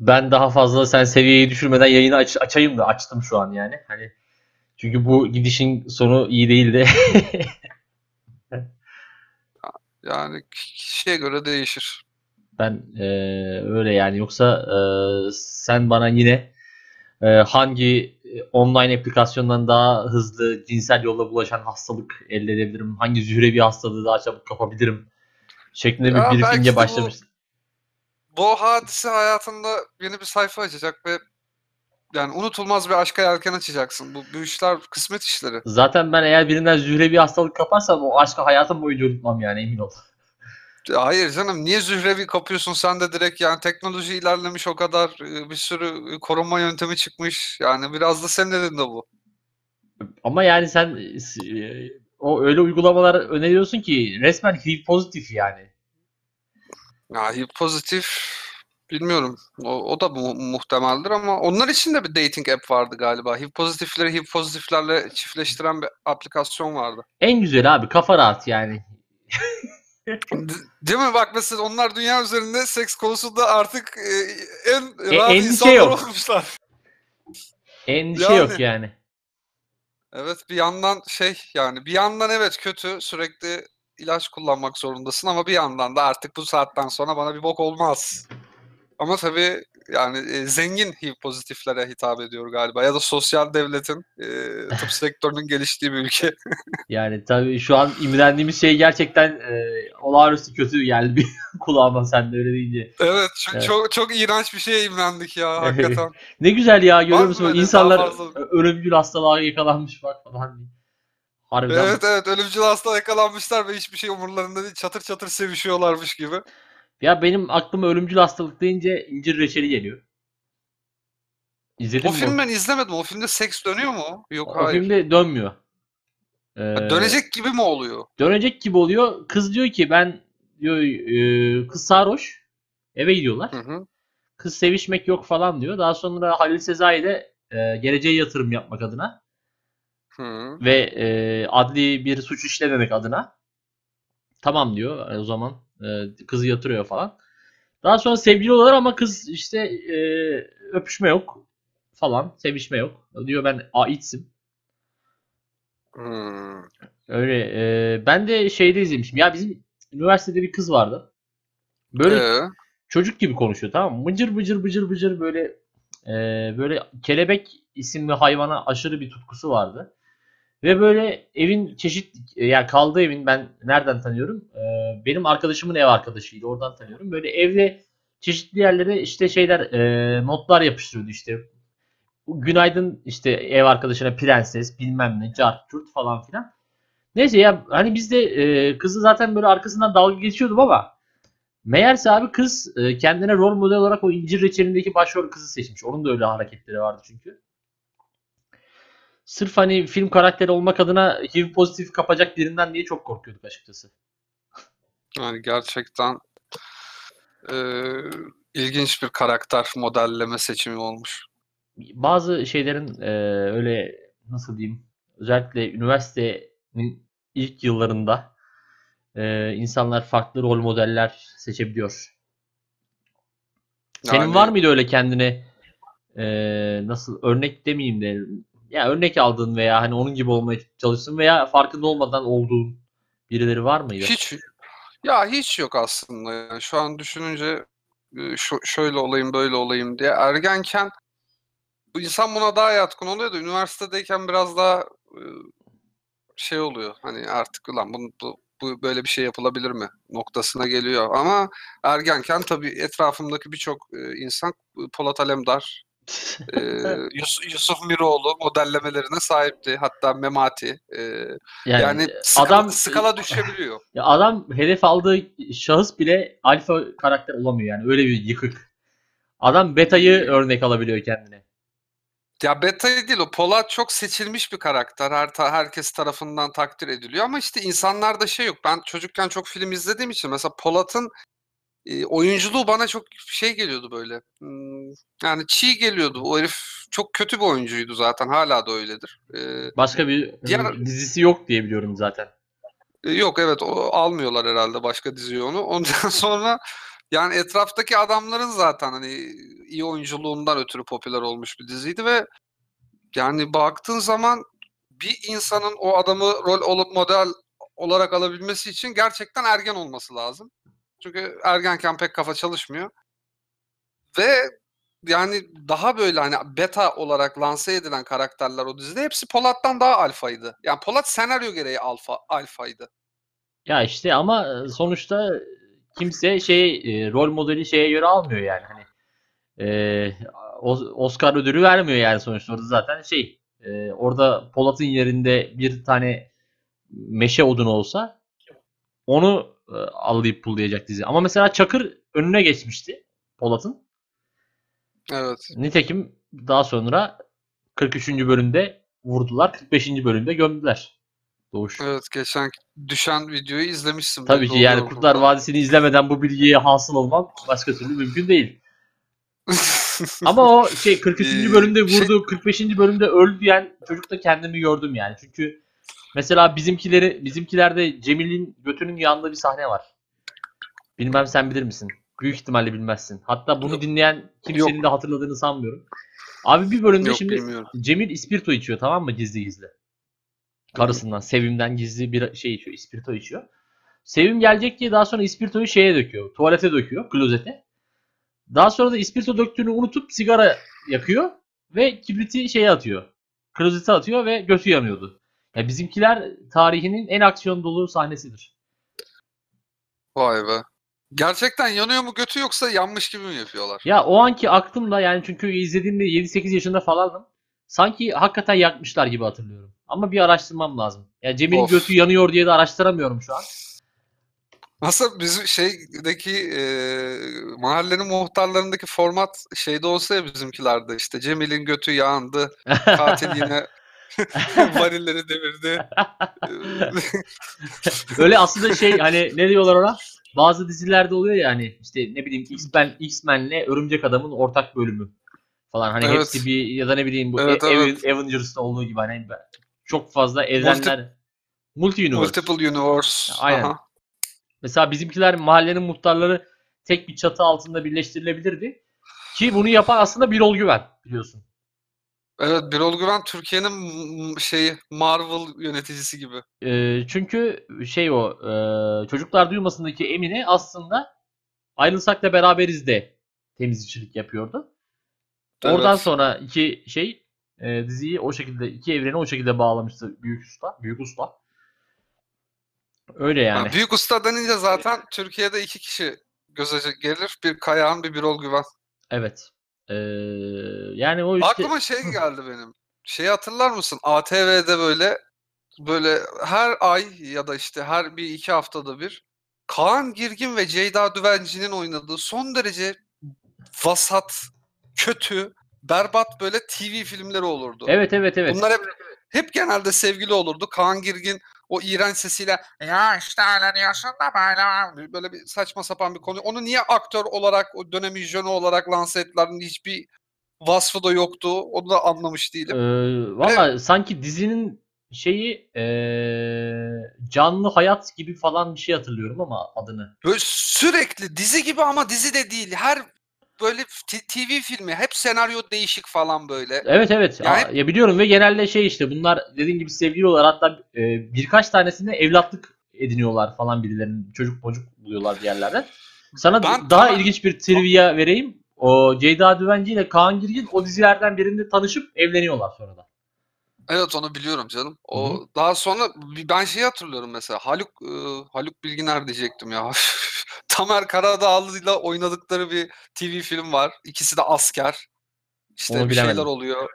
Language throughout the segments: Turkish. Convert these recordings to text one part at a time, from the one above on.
ben daha fazla sen seviyeyi düşürmeden yayını aç, açayım da açtım şu an yani. Hani çünkü bu gidişin sonu iyi değildi. Yani kişiye göre değişir. Ben e, öyle yani yoksa e, sen bana yine e, hangi online aplikasyondan daha hızlı cinsel yolla bulaşan hastalık elde edebilirim? Hangi zührevi hastalığı daha çabuk kapabilirim? Şeklinde Ya bir briefing'e başlamıştım. Bu hadise hayatında yeni bir sayfa açacak ve yani unutulmaz bir aşka yelken açacaksın. Bu, bu işler kısmet işleri. Zaten ben eğer birinden zührevi hastalık kaparsam o aşkı hayatım boyunca unutmam yani emin ol. Hayır canım niye zührevi kapıyorsun sen de direkt yani teknoloji ilerlemiş o kadar e, bir sürü korunma yöntemi çıkmış. Yani biraz da senin elinde bu. Ama yani sen e, o öyle uygulamalar öneriyorsun ki resmen HIV pozitif yani. Ya pozitif bilmiyorum. O, o da mu- muhtemeldir ama onlar için de bir dating app vardı galiba. HIV pozitifleri HIV pozitiflerle çiftleştiren bir aplikasyon vardı. En güzel abi kafa rahat yani. Değil mi? Bak mesela onlar dünya üzerinde seks konusunda artık e, en E, rahat endişe insanlar yok. olmuşlar. Endişe Yani. yok yani. Evet bir yandan şey yani bir yandan evet kötü sürekli ilaç kullanmak zorundasın ama bir yandan da artık bu saatten sonra bana bir bok olmaz. Ama tabii yani e, zengin HIV pozitiflere hitap ediyor galiba ya da sosyal devletin e, tıp sektörünün geliştiği bir ülke. Yani tabii şu an imrendiğimiz şey gerçekten e, olağanüstü kötü geldi bir kulağıma sen de öyle deyince. evet çünkü Evet. çok çok iğrenç bir şeye imrendik ya hakikaten. Ne güzel ya görüyor musun? İnsanlar ölümcül hastalığa yakalanmış bak falan. Harbiden Evet evet ölümcül hasta yakalanmışlar ve hiçbir şey umurlarında değil çatır çatır sevişiyorlarmış gibi. Ya benim aklıma ölümcül hastalık deyince incir reçeli geliyor. İzledin O mi? filmi ben izlemedim. O filmde seks dönüyor mu? Yok O hayır. filmde dönmüyor. Ee, Dönecek gibi mi oluyor? dönecek gibi oluyor. Kız diyor ki ben diyor e, kız sarhoş. Eve gidiyorlar. Hı hı. Kız sevişmek yok falan diyor. Daha sonra Halil Sezai de e, geleceğe yatırım yapmak adına Hı. ve e, adli bir suç işlememek adına tamam diyor. E, o zaman e, kızı yatırıyor falan. Daha sonra sevgili oluyorlar ama kız işte e, öpüşme yok falan, sevişme yok. Diyor ben aitsim. Öyle. e, ben de şeyde izlemişim. Ya bizim üniversitede bir kız vardı. Böyle Ee, çocuk gibi konuşuyor tamam mı? Bıcır bıcır bıcır bıcır böyle e, böyle kelebek isimli hayvana aşırı bir tutkusu vardı. Ve böyle evin çeşit yani kaldığı evin ben nereden tanıyorum? E, benim arkadaşımın ev arkadaşıydı. Oradan tanıyorum. Böyle evde çeşitli yerlere işte şeyler e, notlar yapıştırıyordu işte. Günaydın işte ev arkadaşına prenses bilmem ne cart curt falan filan. Neyse ya hani biz de e, kızı zaten böyle arkasından dalga geçiyordum ama meğerse abi kız e, kendine rol model olarak o incir reçelindeki başrol kızı seçmiş. Onun da öyle hareketleri vardı çünkü. Sırf hani film karakteri olmak adına HIV pozitif kapacak birinden diye çok korkuyorduk açıkçası. yani gerçekten e, ilginç bir karakter modelleme seçimi olmuş. Bazı şeylerin e, öyle nasıl diyeyim özellikle üniversitenin ilk yıllarında e, insanlar farklı rol modeller seçebiliyor. Senin Yani- var mıydı öyle kendine e, nasıl örnek demeyeyim de ya örnek aldığın veya hani onun gibi olmaya çalıştın veya farkında olmadan olduğun birileri var mıydı? Hiç ya hiç yok aslında. Yani şu an düşününce e, şöyle olayım böyle olayım diye ergenken bu insan buna daha yatkın oluyor da üniversitedeyken biraz daha e, şey oluyor. Hani artık ulan bu, bu, bu böyle bir şey yapılabilir mi noktasına geliyor. Ama ergenken tabii etrafımdaki birçok e, insan Polat Alemdar, e, Yus- Yusuf Miroğlu modellemelerine sahipti. Hatta Memati. E, yani, yani skala, adam skala düşebiliyor. ya adam hedef aldığı şahıs bile alfa karakter olamıyor yani öyle bir yıkık. Adam betayı örnek alabiliyor kendine. Ya Beta'yı değil o Polat çok seçilmiş bir karakter. Her ta- herkes tarafından takdir ediliyor ama işte insanlarda şey yok. Ben çocukken çok film izlediğim için mesela Polat'ın e, oyunculuğu bana çok şey geliyordu böyle. Yani çiğ geliyordu. O herif çok kötü bir oyuncuydu zaten. Hala da öyledir. E, Başka bir Diğer- dizisi yok diye biliyorum zaten. e, yok evet o almıyorlar herhalde başka diziyi onu. Ondan sonra Yani etraftaki adamların zaten hani iyi oyunculuğundan ötürü popüler olmuş bir diziydi ve yani baktığın zaman bir insanın o adamı rol olup model olarak alabilmesi için gerçekten ergen olması lazım. Çünkü ergenken pek kafa çalışmıyor. Ve yani daha böyle hani beta olarak lanse edilen karakterler o dizide hepsi Polat'tan daha alfaydı. Yani Polat senaryo gereği alfa alfaydı. Ya işte ama sonuçta kimse şey e, rol modeli şeye göre almıyor yani hani e, Oscar ödülü vermiyor yani sonuçta orada zaten şey e, orada Polat'ın yerinde bir tane meşe odunu olsa onu e, allayıp pullayacak dizi. Ama mesela Çakır önüne geçmişti Polat'ın. Evet. Nitekim daha sonra 43. bölümde vurdular. 45. bölümde gömdüler. Doğuş. Evet geçen düşen videoyu izlemişsin. Tabii ki yani Kurtlar Vadisi'ni izlemeden bu bilgiye hasıl olmam başka türlü mümkün değil. Ama o şey 43. Ee, bölümde şey vurdu, şey... 45. bölümde öldü diyen çocuk da kendimi gördüm yani. Çünkü mesela bizimkileri bizimkilerde Cemil'in götünün yanında bir sahne var. Bilmem sen bilir misin? Büyük ihtimalle bilmezsin. Hatta bunu dinleyen kimsenin Yok. de hatırladığını sanmıyorum. Abi bir bölümde Yok, şimdi bilmiyorum. Cemil ispirto içiyor tamam mı gizli gizli. Karısından, Sevim'den gizli bir şey içiyor, ispirto içiyor. Sevim gelecek diye daha sonra ispirtoyu şeye döküyor. Tuvalete döküyor, klozete. Daha sonra da ispirto döktüğünü unutup sigara yakıyor ve kibriti şeye atıyor. Klozete atıyor ve götü yanıyordu. Yani bizimkiler tarihinin en aksiyon dolu sahnesidir. Vay be. Gerçekten yanıyor mu götü yoksa yanmış gibi mi yapıyorlar? Ya o anki aklımda yani çünkü izlediğimde 7-8 yaşında falandım. Sanki hakikaten yakmışlar gibi hatırlıyorum. Ama bir araştırmam lazım. Ya Cemil'in götü yanıyor diye de araştıramıyorum şu an. Nasıl bizim şeydeki e, mahallenin muhtarlarındaki format şeyde olsa ya bizimkilerde işte Cemil'in götü yandı, katil yine varilleri devirdi. Öyle aslında şey hani ne diyorlar ona? Bazı dizilerde oluyor ya hani işte ne bileyim X-Men X-Men'le Örümcek Adam'ın ortak bölümü falan. Hani evet. hepsi bir ya da ne bileyim bu evet, evet. Avengers'ta olduğu gibi hani çok fazla evrenler multi, universe. Multiple universe. Aynen. Aha. Mesela bizimkiler mahallenin muhtarları tek bir çatı altında birleştirilebilirdi. Ki bunu yapan aslında Birol Güven biliyorsun. Evet Birol Güven Türkiye'nin şeyi Marvel yöneticisi gibi. E, çünkü şey o e, çocuklar duymasındaki Emine aslında ayrılsak da beraberiz de temizlikçilik yapıyordu. Evet. Oradan sonra iki şey e, diziyi o şekilde iki evreni o şekilde bağlamıştı büyük usta, büyük usta. Öyle yani. yani büyük usta denince zaten Türkiye'de iki kişi göze gelir. Bir Kayahan, bir Birol Güven. Evet. Ee, yani o işte... Aklıma şey geldi benim. Şeyi hatırlar mısın? ATV'de böyle böyle her ay ya da işte her bir iki haftada bir Kaan Girgin ve Ceyda Düvenci'nin oynadığı son derece vasat, kötü, berbat böyle TV filmleri olurdu. Evet evet evet. Bunlar hep hep genelde sevgili olurdu. Kaan Girgin o iğrenç sesiyle ya işte öyle diyorsun da böyle böyle bir saçma sapan bir konu. Onu niye aktör olarak o dönemin jönü olarak lanse ettiler? Hiçbir vasfı da yoktu. Onu da anlamış değilim. Ee, Valla sanki dizinin şeyi ee, canlı hayat gibi falan bir şey hatırlıyorum ama adını. Böyle sürekli dizi gibi ama dizi de değil. Her böyle TV filmi hep senaryo değişik falan böyle. Evet evet yani... ya biliyorum ve genelde şey işte bunlar dediğin gibi sevgili olarak hatta e, birkaç tanesinde evlatlık ediniyorlar falan birilerinin çocuk çocuk buluyorlar bir yerlerden. Sana ben daha tamam. ilginç bir trivia vereyim. O Ceyda Düvenci ile Kaan Girgin o dizilerden birinde tanışıp evleniyorlar sonra da. Evet onu biliyorum canım. O Hı-hı. daha sonra ben şeyi hatırlıyorum mesela Haluk e, Haluk Bilginer diyecektim ya. Tamer Karadağlı ile oynadıkları bir TV film var. İkisi de asker. İşte Onu bir bilemedim. şeyler oluyor.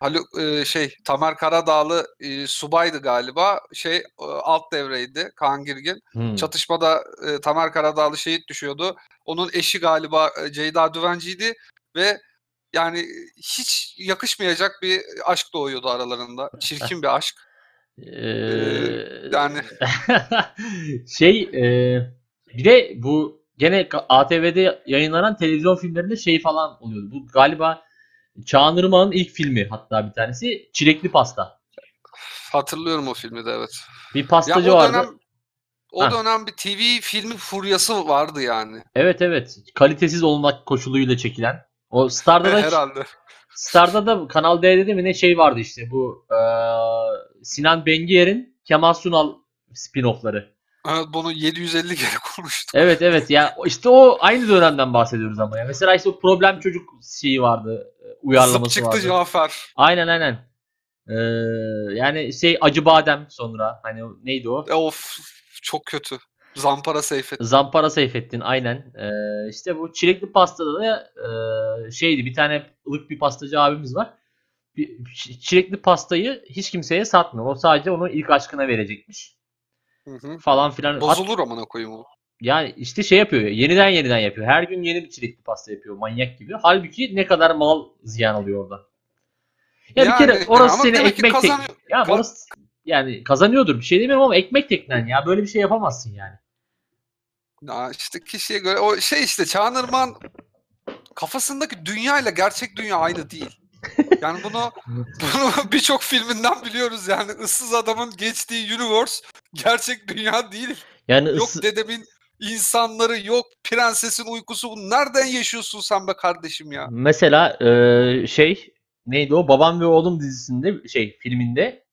Haluk e, şey Tamer Karadağlı e, subaydı galiba. Şey e, alt devreydi Kaan Girgin. Hmm. Çatışmada e, Tamer Karadağlı şehit düşüyordu. Onun eşi galiba e, Ceyda Düvenci'ydi ve yani hiç yakışmayacak bir aşk doğuyordu aralarında. Çirkin bir aşk. Ee, yani şey e, bir de bu gene ATV'de yayınlanan televizyon filmlerinde şey falan oluyordu. Bu galiba Çağan Irmak'ın ilk filmi hatta bir tanesi. Çilekli Pasta. Hatırlıyorum o filmi de evet. Bir pastacı ya vardı. Dönem, O Ha. dönem bir TV filmi furyası vardı yani. Evet evet. Kalitesiz olmak koşuluyla çekilen. O Star'da da Herhalde. Star'da da Kanal D'de de mi ne şey vardı işte bu eee, Sinan Bengiyer'in Kemal Sunal spin-off'ları. Evet, bunu 750 kere konuştuk. Evet evet ya işte o aynı dönemden bahsediyoruz ama ya. Mesela işte o problem çocuk şeyi vardı. e, Uyarlaması çıktı vardı. Cafer. Aynen aynen. Eee, yani şey Acı Badem sonra hani neydi o? E, of çok kötü. Zampara Seyfet. Zampara Seyfettin aynen. Eee işte bu çilekli pastada da eee, şeydi bir tane ılık bir pastacı abimiz var. Bir, çilekli pastayı hiç kimseye satmıyor. O sadece onun ilk aşkına verecekmiş. Hı hı. Falan filan. Bozulur amına koyayım o. yani işte şey yapıyor. Yeniden yeniden yapıyor. Her gün yeni bir çilekli pasta yapıyor. Manyak gibi. Halbuki ne kadar mal ziyan alıyor orada. Ya bir Yani, kere orası ki ekmek tek. Ya Ka- orası yani kazanıyordur bir şey demiyorum ama ekmek teknen ya. Böyle bir şey yapamazsın yani. Ya işte kişiye göre o şey işte Çağınırman kafasındaki dünya ile gerçek dünya aynı değil. Yani bunu bunu birçok filminden biliyoruz yani ıssız adamın geçtiği universe gerçek dünya değil. Yani Yok ısı- dedemin insanları yok prensesin uykusu nereden yaşıyorsun sen be kardeşim ya? Mesela eee, şey neydi o? Babam ve Oğlum dizisinde şey filminde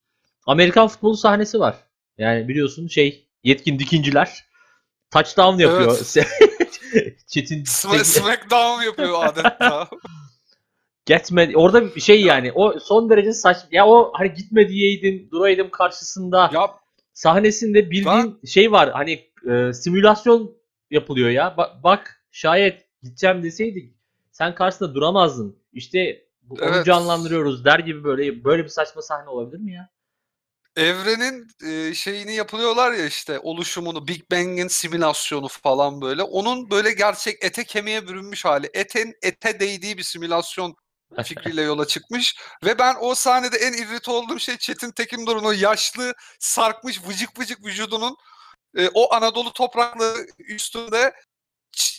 Amerikan futbolu sahnesi var. Yani biliyorsun şey yetkin dikinciler touchdown yapıyor. Çetin Sma- Smackdown yapıyor adeta. Getme orada bir şey yani o son derece saç ya o hani gitme diyeydim duraydım karşısında ya sahnesinde bildiğin şey var hani e, simülasyon yapılıyor ya Ba- bak şayet gideceğim deseydik sen karşısında duramazdın işte bu- onu Evet. canlandırıyoruz der gibi böyle böyle bir saçma sahne olabilir mi ya? evrenin e, şeyini yapılıyorlar ya işte oluşumunu Big Bang'in simülasyonu falan böyle. Onun böyle gerçek ete kemiğe bürünmüş hali. Etin ete değdiği bir simülasyon fikriyle yola çıkmış. Ve ben o sahnede en irrit olduğum şey Çetin Tekindor'un o yaşlı sarkmış vıcık vıcık vücudunun e, o Anadolu topraklı üstünde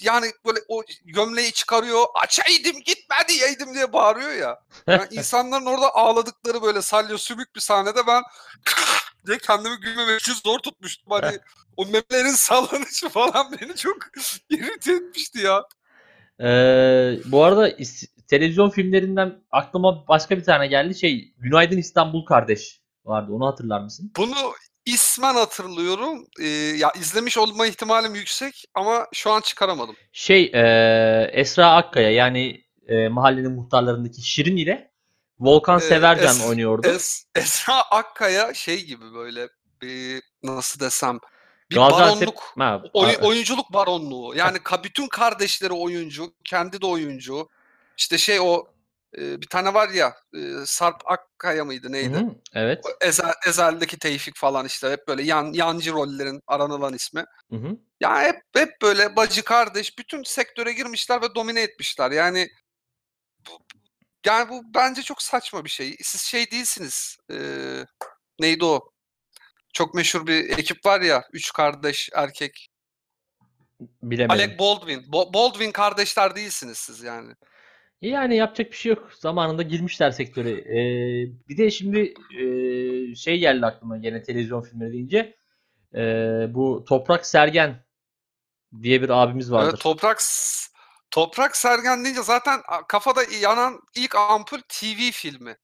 yani böyle o gömleği çıkarıyor açaydım gitme diyeydim diye bağırıyor ya. Yani insanların orada ağladıkları böyle salya sümük bir sahnede ben diye kendimi gülmemek için zor tutmuştum. Hani o memelerin sallanışı falan beni çok irrit etmişti ya. Ee, bu arada televizyon filmlerinden aklıma başka bir tane geldi şey Günaydın İstanbul Kardeş vardı onu hatırlar mısın? Bunu ismen hatırlıyorum. Ee, ya izlemiş olma ihtimalim yüksek ama şu an çıkaramadım. Şey e, Esra Akkaya yani e, mahallenin muhtarlarındaki Şirin ile Volkan Ee, Severcan Es- oynuyordu. Es- Esra Akkaya şey gibi böyle bir nasıl desem bir Gaziantep baronluk ha, Oy- oyunculuk baronluğu. Yani bütün kardeşleri oyuncu, kendi de oyuncu. İşte şey o e, bir tane var ya e, Sarp Akkaya mıydı neydi? hı, evet. Ezel, Ezel'deki Tevfik falan işte hep böyle yan, yancı rollerin aranılan ismi. Hı hı. Ya hep hep böyle bacı kardeş bütün sektöre girmişler ve domine etmişler. Yani bu, yani bu bence çok saçma bir şey. Siz şey değilsiniz. e, neydi o? Çok meşhur bir ekip var ya. Üç kardeş erkek. Bilemedim. Alec Baldwin. Bo- Baldwin kardeşler değilsiniz siz yani. Yani yapacak bir şey yok. Zamanında girmişler sektöre. Ee, bir de şimdi e, şey geldi aklıma gene televizyon filmleri deyince. Ee, bu Toprak Sergen diye bir abimiz vardır. Evet, toprak Toprak Sergen deyince zaten kafada yanan ilk ampul TV filmi.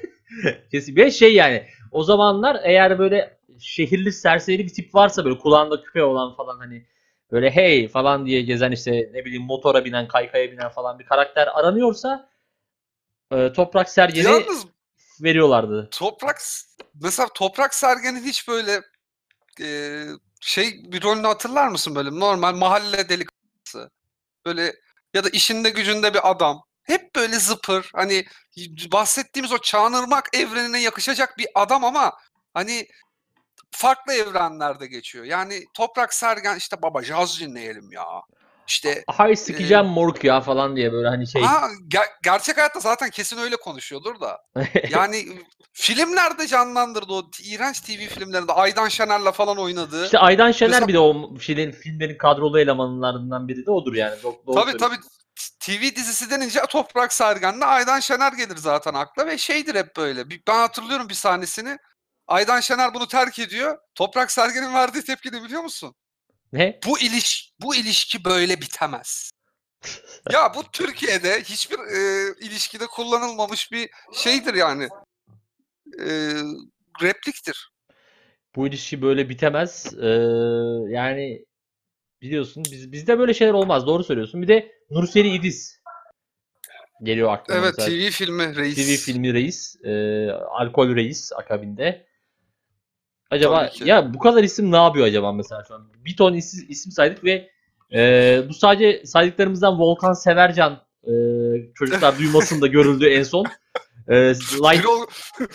Kesin. Ve şey yani o zamanlar eğer böyle şehirli serseri bir tip varsa böyle kulağında küpe olan falan hani böyle hey! falan diye gezen işte ne bileyim motora binen kaykaya binen falan bir karakter aranıyorsa e, Toprak Sergen'i Yalnız veriyorlardı. Toprak mesela Toprak Sergen'in hiç böyle e, şey bir rolünü hatırlar mısın böyle? Normal mahalle delikanlısı. Böyle ya da işinde gücünde bir adam. Hep böyle zıpır. Hani bahsettiğimiz o Çağınırmak evrenine yakışacak bir adam ama hani farklı evrenlerde geçiyor. Yani Toprak Sergen işte baba jaz dinleyelim ya. İşte Hay sikeceğim moruk ya falan diye böyle hani şey. ha, ger- gerçek hayatta zaten kesin öyle konuşuyordur da. Yani filmlerde canlandırdı o iğrenç TV filmlerinde Aydan Şener'le falan oynadı. İşte Aydan Şener Mesela- bir de o şeylerin, filmlerin kadrolu elemanlarından biri de odur yani. Do- doğru Tabii tabii TV dizisi denince Toprak Sergen'le Aydan Şener gelir zaten akla ve şeydir hep böyle. Ben hatırlıyorum bir sahnesini. Aydan Şener bunu terk ediyor. Toprak Sergen'in verdiği tepki ne biliyor musun? Ne? Bu iliş bu ilişki böyle bitemez. ya bu Türkiye'de hiçbir e, ilişkide kullanılmamış bir şeydir yani. E, repliktir. Bu ilişki böyle bitemez. Ee, yani biliyorsun biz bizde böyle şeyler olmaz. Doğru söylüyorsun. Bir de Nurseli İdiz geliyor aklıma. Evet mesela. TV filmi reis. TV filmi reis, e, alkol reis akabinde. Acaba ya bu kadar isim ne yapıyor acaba mesela şu an? Bir ton isim, isim saydık ve e, bu sadece saydıklarımızdan Volkan Severcan e, çocuklar duymasında görüldü en son. E, Light, Birol,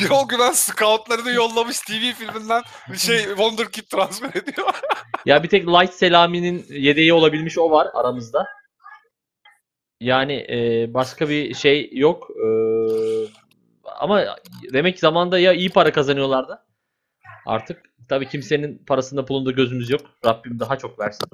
Birol Güven scoutlarını yollamış TV filminden bir şey Wonderkid transfer ediyor. ya bir tek Light Selami'nin yedeği olabilmiş o var aramızda. Yani e, başka bir şey yok. E, ama demek ki zamanda ya iyi para kazanıyorlardı. Artık tabii kimsenin parasında pulunda gözümüz yok. Rabbim daha çok versin.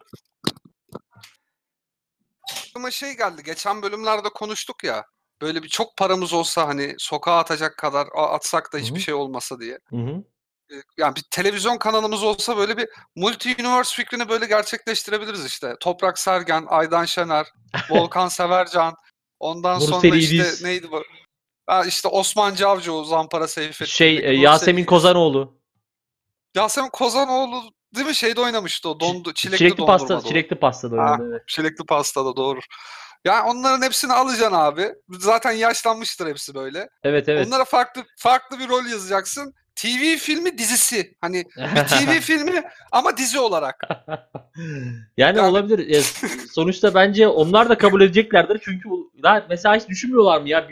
Aklıma şey geldi. Geçen bölümlerde konuştuk ya. Böyle bir çok paramız olsa hani sokağa atacak kadar atsak da hiçbir hı. şey olmasa diye. Hı hı. E, Yani bir televizyon kanalımız olsa böyle bir multi-universe fikrini böyle gerçekleştirebiliriz işte. Toprak Sergen, Aydan Şener, Volkan Severcan. Ondan sonra işte İdiz. neydi bu? Ha işte Osman Cavcıoğlu, Zampara Seyfettin. Şey e, Nurseli Yasemin. Kozanoğlu. Yasemin Kozanoğlu değil mi? Şeyde oynamıştı o. Dondu, çilekli, Çilekli pasta, çilekli pastada Ha. oynadı. Evet. Çilekli pastada doğru. Yani onların hepsini alacaksın abi. Zaten yaşlanmıştır hepsi böyle. Evet evet. Onlara farklı farklı bir rol yazacaksın. TV filmi dizisi. Hani bir TV filmi ama dizi olarak. yani Yani- olabilir. Sonuçta bence onlar da kabul edeceklerdir. Çünkü daha mesela hiç düşünmüyorlar mı ya?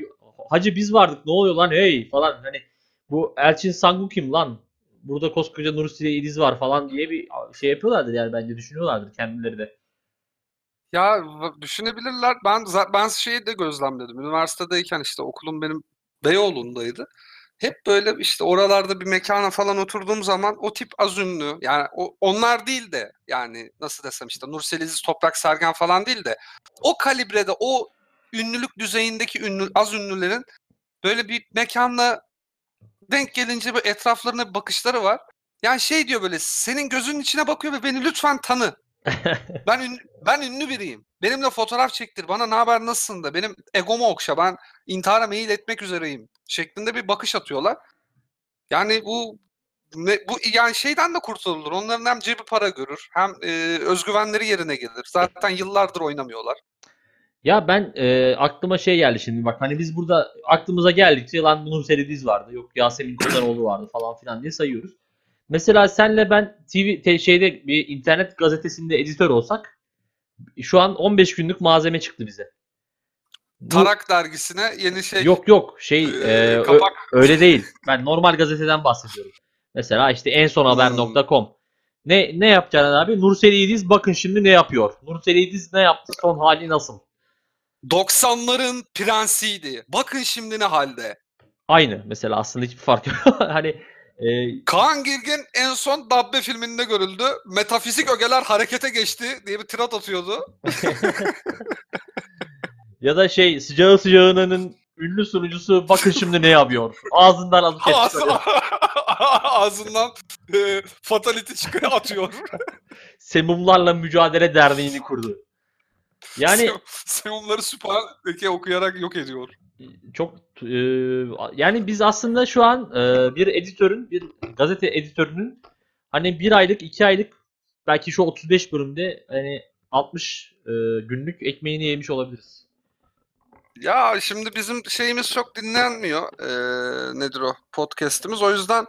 Hacı biz vardık ne oluyor lan hey falan. Hani bu Elçin Sangu kim lan? Burada koskoca Nursile İdiz var falan diye bir şey yapıyorlardır yani bence düşünüyorlardır kendileri de. Ya düşünebilirler. Ben ben şeyi de gözlemledim. Üniversitedeyken işte okulum benim Beyoğlu'ndaydı. Hep böyle işte oralarda bir mekana falan oturduğum zaman o tip az ünlü yani o, onlar değil de yani nasıl desem işte Nursel İziz, Toprak Sergen falan değil de o kalibrede o ünlülük düzeyindeki ünlü az ünlülerin böyle bir mekanla denk gelince böyle etraflarına bir bakışları var. Yani şey diyor böyle senin gözünün içine bakıyor ve beni lütfen tanı. Ben ben ünlü biriyim. Benimle fotoğraf çektir. Bana ne haber nasılsın da benim egomu okşa. Ben intihara meyil etmek üzereyim şeklinde bir bakış atıyorlar. Yani bu ne, bu yani şeyden de kurtulur. Onların hem cebi para görür hem e, özgüvenleri yerine gelir. Zaten yıllardır oynamıyorlar. Ya ben e, aklıma şey geldi şimdi bak hani biz burada aklımıza geldikçe lan Nursel İdiz vardı yok Yasemin Kozanoğlu vardı falan filan diye sayıyoruz. Mesela senle ben TV te- şeyde bir internet gazetesinde editör olsak şu an 15 günlük malzeme çıktı bize. Bu- Tarak dergisine yeni şey Yok yok şey e, e, ö- kapak öyle değil. Ben normal gazeteden bahsediyorum. Mesela işte en son haber.com. Ne ne yapacaksın abi? Nursel İdiz bakın şimdi ne yapıyor. Nursel İdiz ne yaptı? Son hali nasıl? 90'ların prensiydi. Bakın şimdi ne halde. Aynı mesela aslında hiçbir fark yok. hani e, Kaan Girgin en son Dabbe filminde görüldü. Metafizik ögeler harekete geçti diye bir tirat atıyordu. ya da şey sıcağı sıcağınının ünlü sunucusu bakın şimdi ne yapıyor. Ağzından alıp. Ağzından e, fatality çıkıyor atıyor. Semumlarla Mücadele Derneği'ni kurdu. Yani Sem- Semumları süper leke okuyarak yok ediyor. çok e, yani biz aslında şu an e, bir editörün bir gazete editörünün hani bir aylık iki aylık belki şu 35 bölümde hani 60 e, günlük ekmeğini yemiş olabiliriz. Ya şimdi bizim şeyimiz çok dinlenmiyor. Ee, nedir o podcast'imiz. O yüzden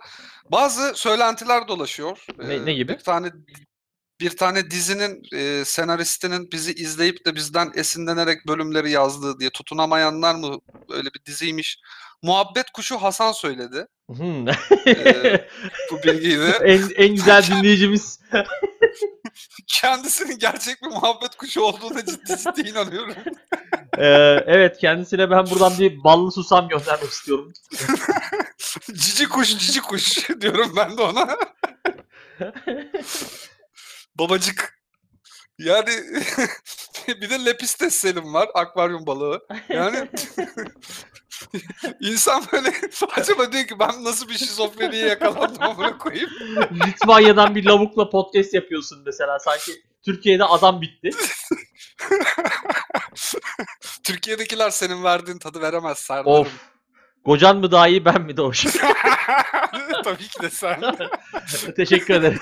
bazı söylentiler dolaşıyor. Ne- ne gibi? Bir tane bir tane dizinin e, senaristinin bizi izleyip de bizden esinlenerek bölümleri yazdığı diye tutunamayanlar mı öyle bir diziymiş. Muhabbet Kuşu Hasan söyledi. Ee, bu bilgiyi de. en, en güzel dinleyicimiz. Kendisinin gerçek bir muhabbet kuşu olduğuna ciddi ciddi inanıyorum. Ee, evet kendisine ben buradan bir ballı susam göndermek istiyorum. cici kuş cici kuş diyorum ben de ona. Babacık. Yani bir de Lepistes Selim var. Akvaryum balığı. Yani İnsan böyle acaba diyor ki ben nasıl bir şizofreniye yakalandım amına koyayım. Litvanya'dan bir lavukla podcast yapıyorsun mesela. Sanki Türkiye'de adam bitti. Türkiye'dekiler senin verdiğin tadı veremez Serdar'ım. Of. Kocan mı daha iyi ben mi Doğuş? Tabii ki de sen. Teşekkür ederim.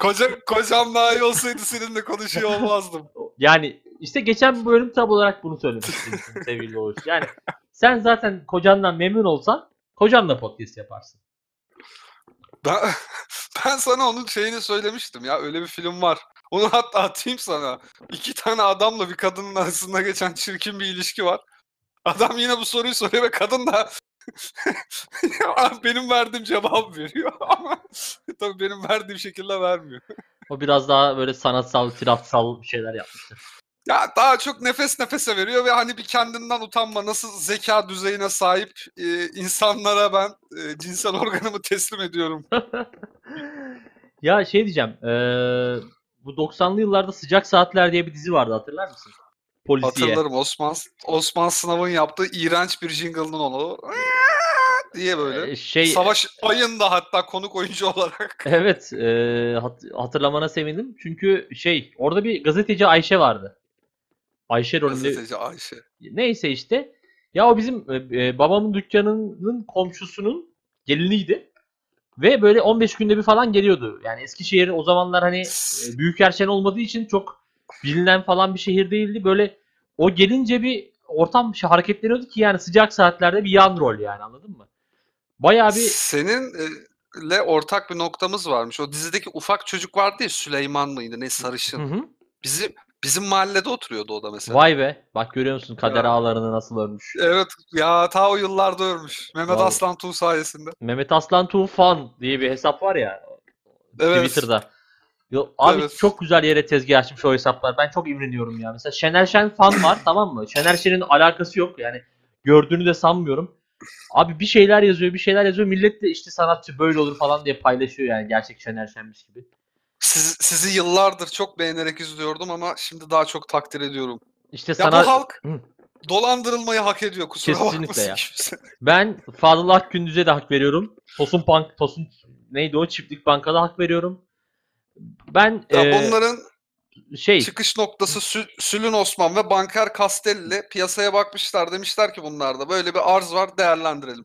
Koca, kocam iyi olsaydı seninle konuşuyor olmazdım. Yani işte geçen bölüm tam olarak bunu söylemiştim sevgili Doğuş. Yani sen zaten kocandan memnun olsan kocanla podcast yaparsın. Ben, ben sana onun şeyini söylemiştim ya öyle bir film var. Onu hatta atayım sana. İki tane adamla bir kadının arasında geçen çirkin bir ilişki var. Adam yine bu soruyu soruyor ve kadın da benim verdiğim cevabı veriyor ama tabii benim verdiğim şekilde vermiyor. O biraz daha böyle sanatsal, tiratsal bir şeyler yapmıştır. Ya daha çok nefes nefese veriyor ve hani bir kendinden utanma nasıl zeka düzeyine sahip e, insanlara ben e, cinsel organımı teslim ediyorum. ya şey diyeceğim. eee, bu 90'lı yıllarda Sıcak Saatler diye bir dizi vardı hatırlar mısın? Polisiye. Hatırlarım Osman Osman Sınav'ın yaptığı iğrenç bir jingle'ın onu diye böyle. Ee, şey Savaş ayında hatta konuk oyuncu olarak. evet eee, hat- hatırlamana sevindim. Çünkü şey orada bir gazeteci Ayşe vardı. Ayşe rolünde Gazeteci Ayşe. neyse işte. Ya o bizim e, e, babamın dükkanının komşusunun geliniydi. Ve böyle 15 günde bir falan geliyordu. Yani Eskişehir o zamanlar hani e, büyük erşen olmadığı için çok bilinen falan bir şehir değildi. Böyle o gelince bir ortam şey hareketleniyordu ki yani sıcak saatlerde bir yan rol yani anladın mı? Bayağı bir Seninle ortak bir noktamız varmış. O dizideki ufak çocuk vardı ya Süleyman mıydı ne Hı sarışın. hı. Bizim bizim mahallede oturuyordu o da mesela. Vay be. Bak görüyor musun kader Ya. ağlarını nasıl örmüş. Evet ya ta o yıllarda ölmüş. Mehmet Vallahi. Aslan Tuğ sayesinde. Mehmet Aslan Tufan diye bir hesap var ya Evet. Twitter'da. Yo, abi Evet. çok güzel yere tezgah açmış o hesaplar. Ben çok imreniyorum ya. Mesela Şener Şen fan var tamam mı? Şener Şen'in alakası yok yani. Gördüğünü de sanmıyorum. Abi bir şeyler yazıyor, bir şeyler yazıyor. Millet de işte sanatçı böyle olur falan diye paylaşıyor yani gerçek Şener Şen'miş gibi. Siz, sizi yıllardır çok beğenerek izliyordum ama şimdi daha çok takdir ediyorum. İşte Ya sana bu halk Hı. dolandırılmayı hak ediyor kusura Kesinlikle ya. kimse. ben Fadıl Akgündüz'e de hak veriyorum. Tosun Bank, Tosun neydi o? Çiftlik Bank'a da hak veriyorum. Ben Ya eee, bunların şey çıkış noktası Sü- Sülün Osman ve Banker Castelli piyasaya bakmışlar demişler ki bunlarda böyle bir arz var değerlendirelim.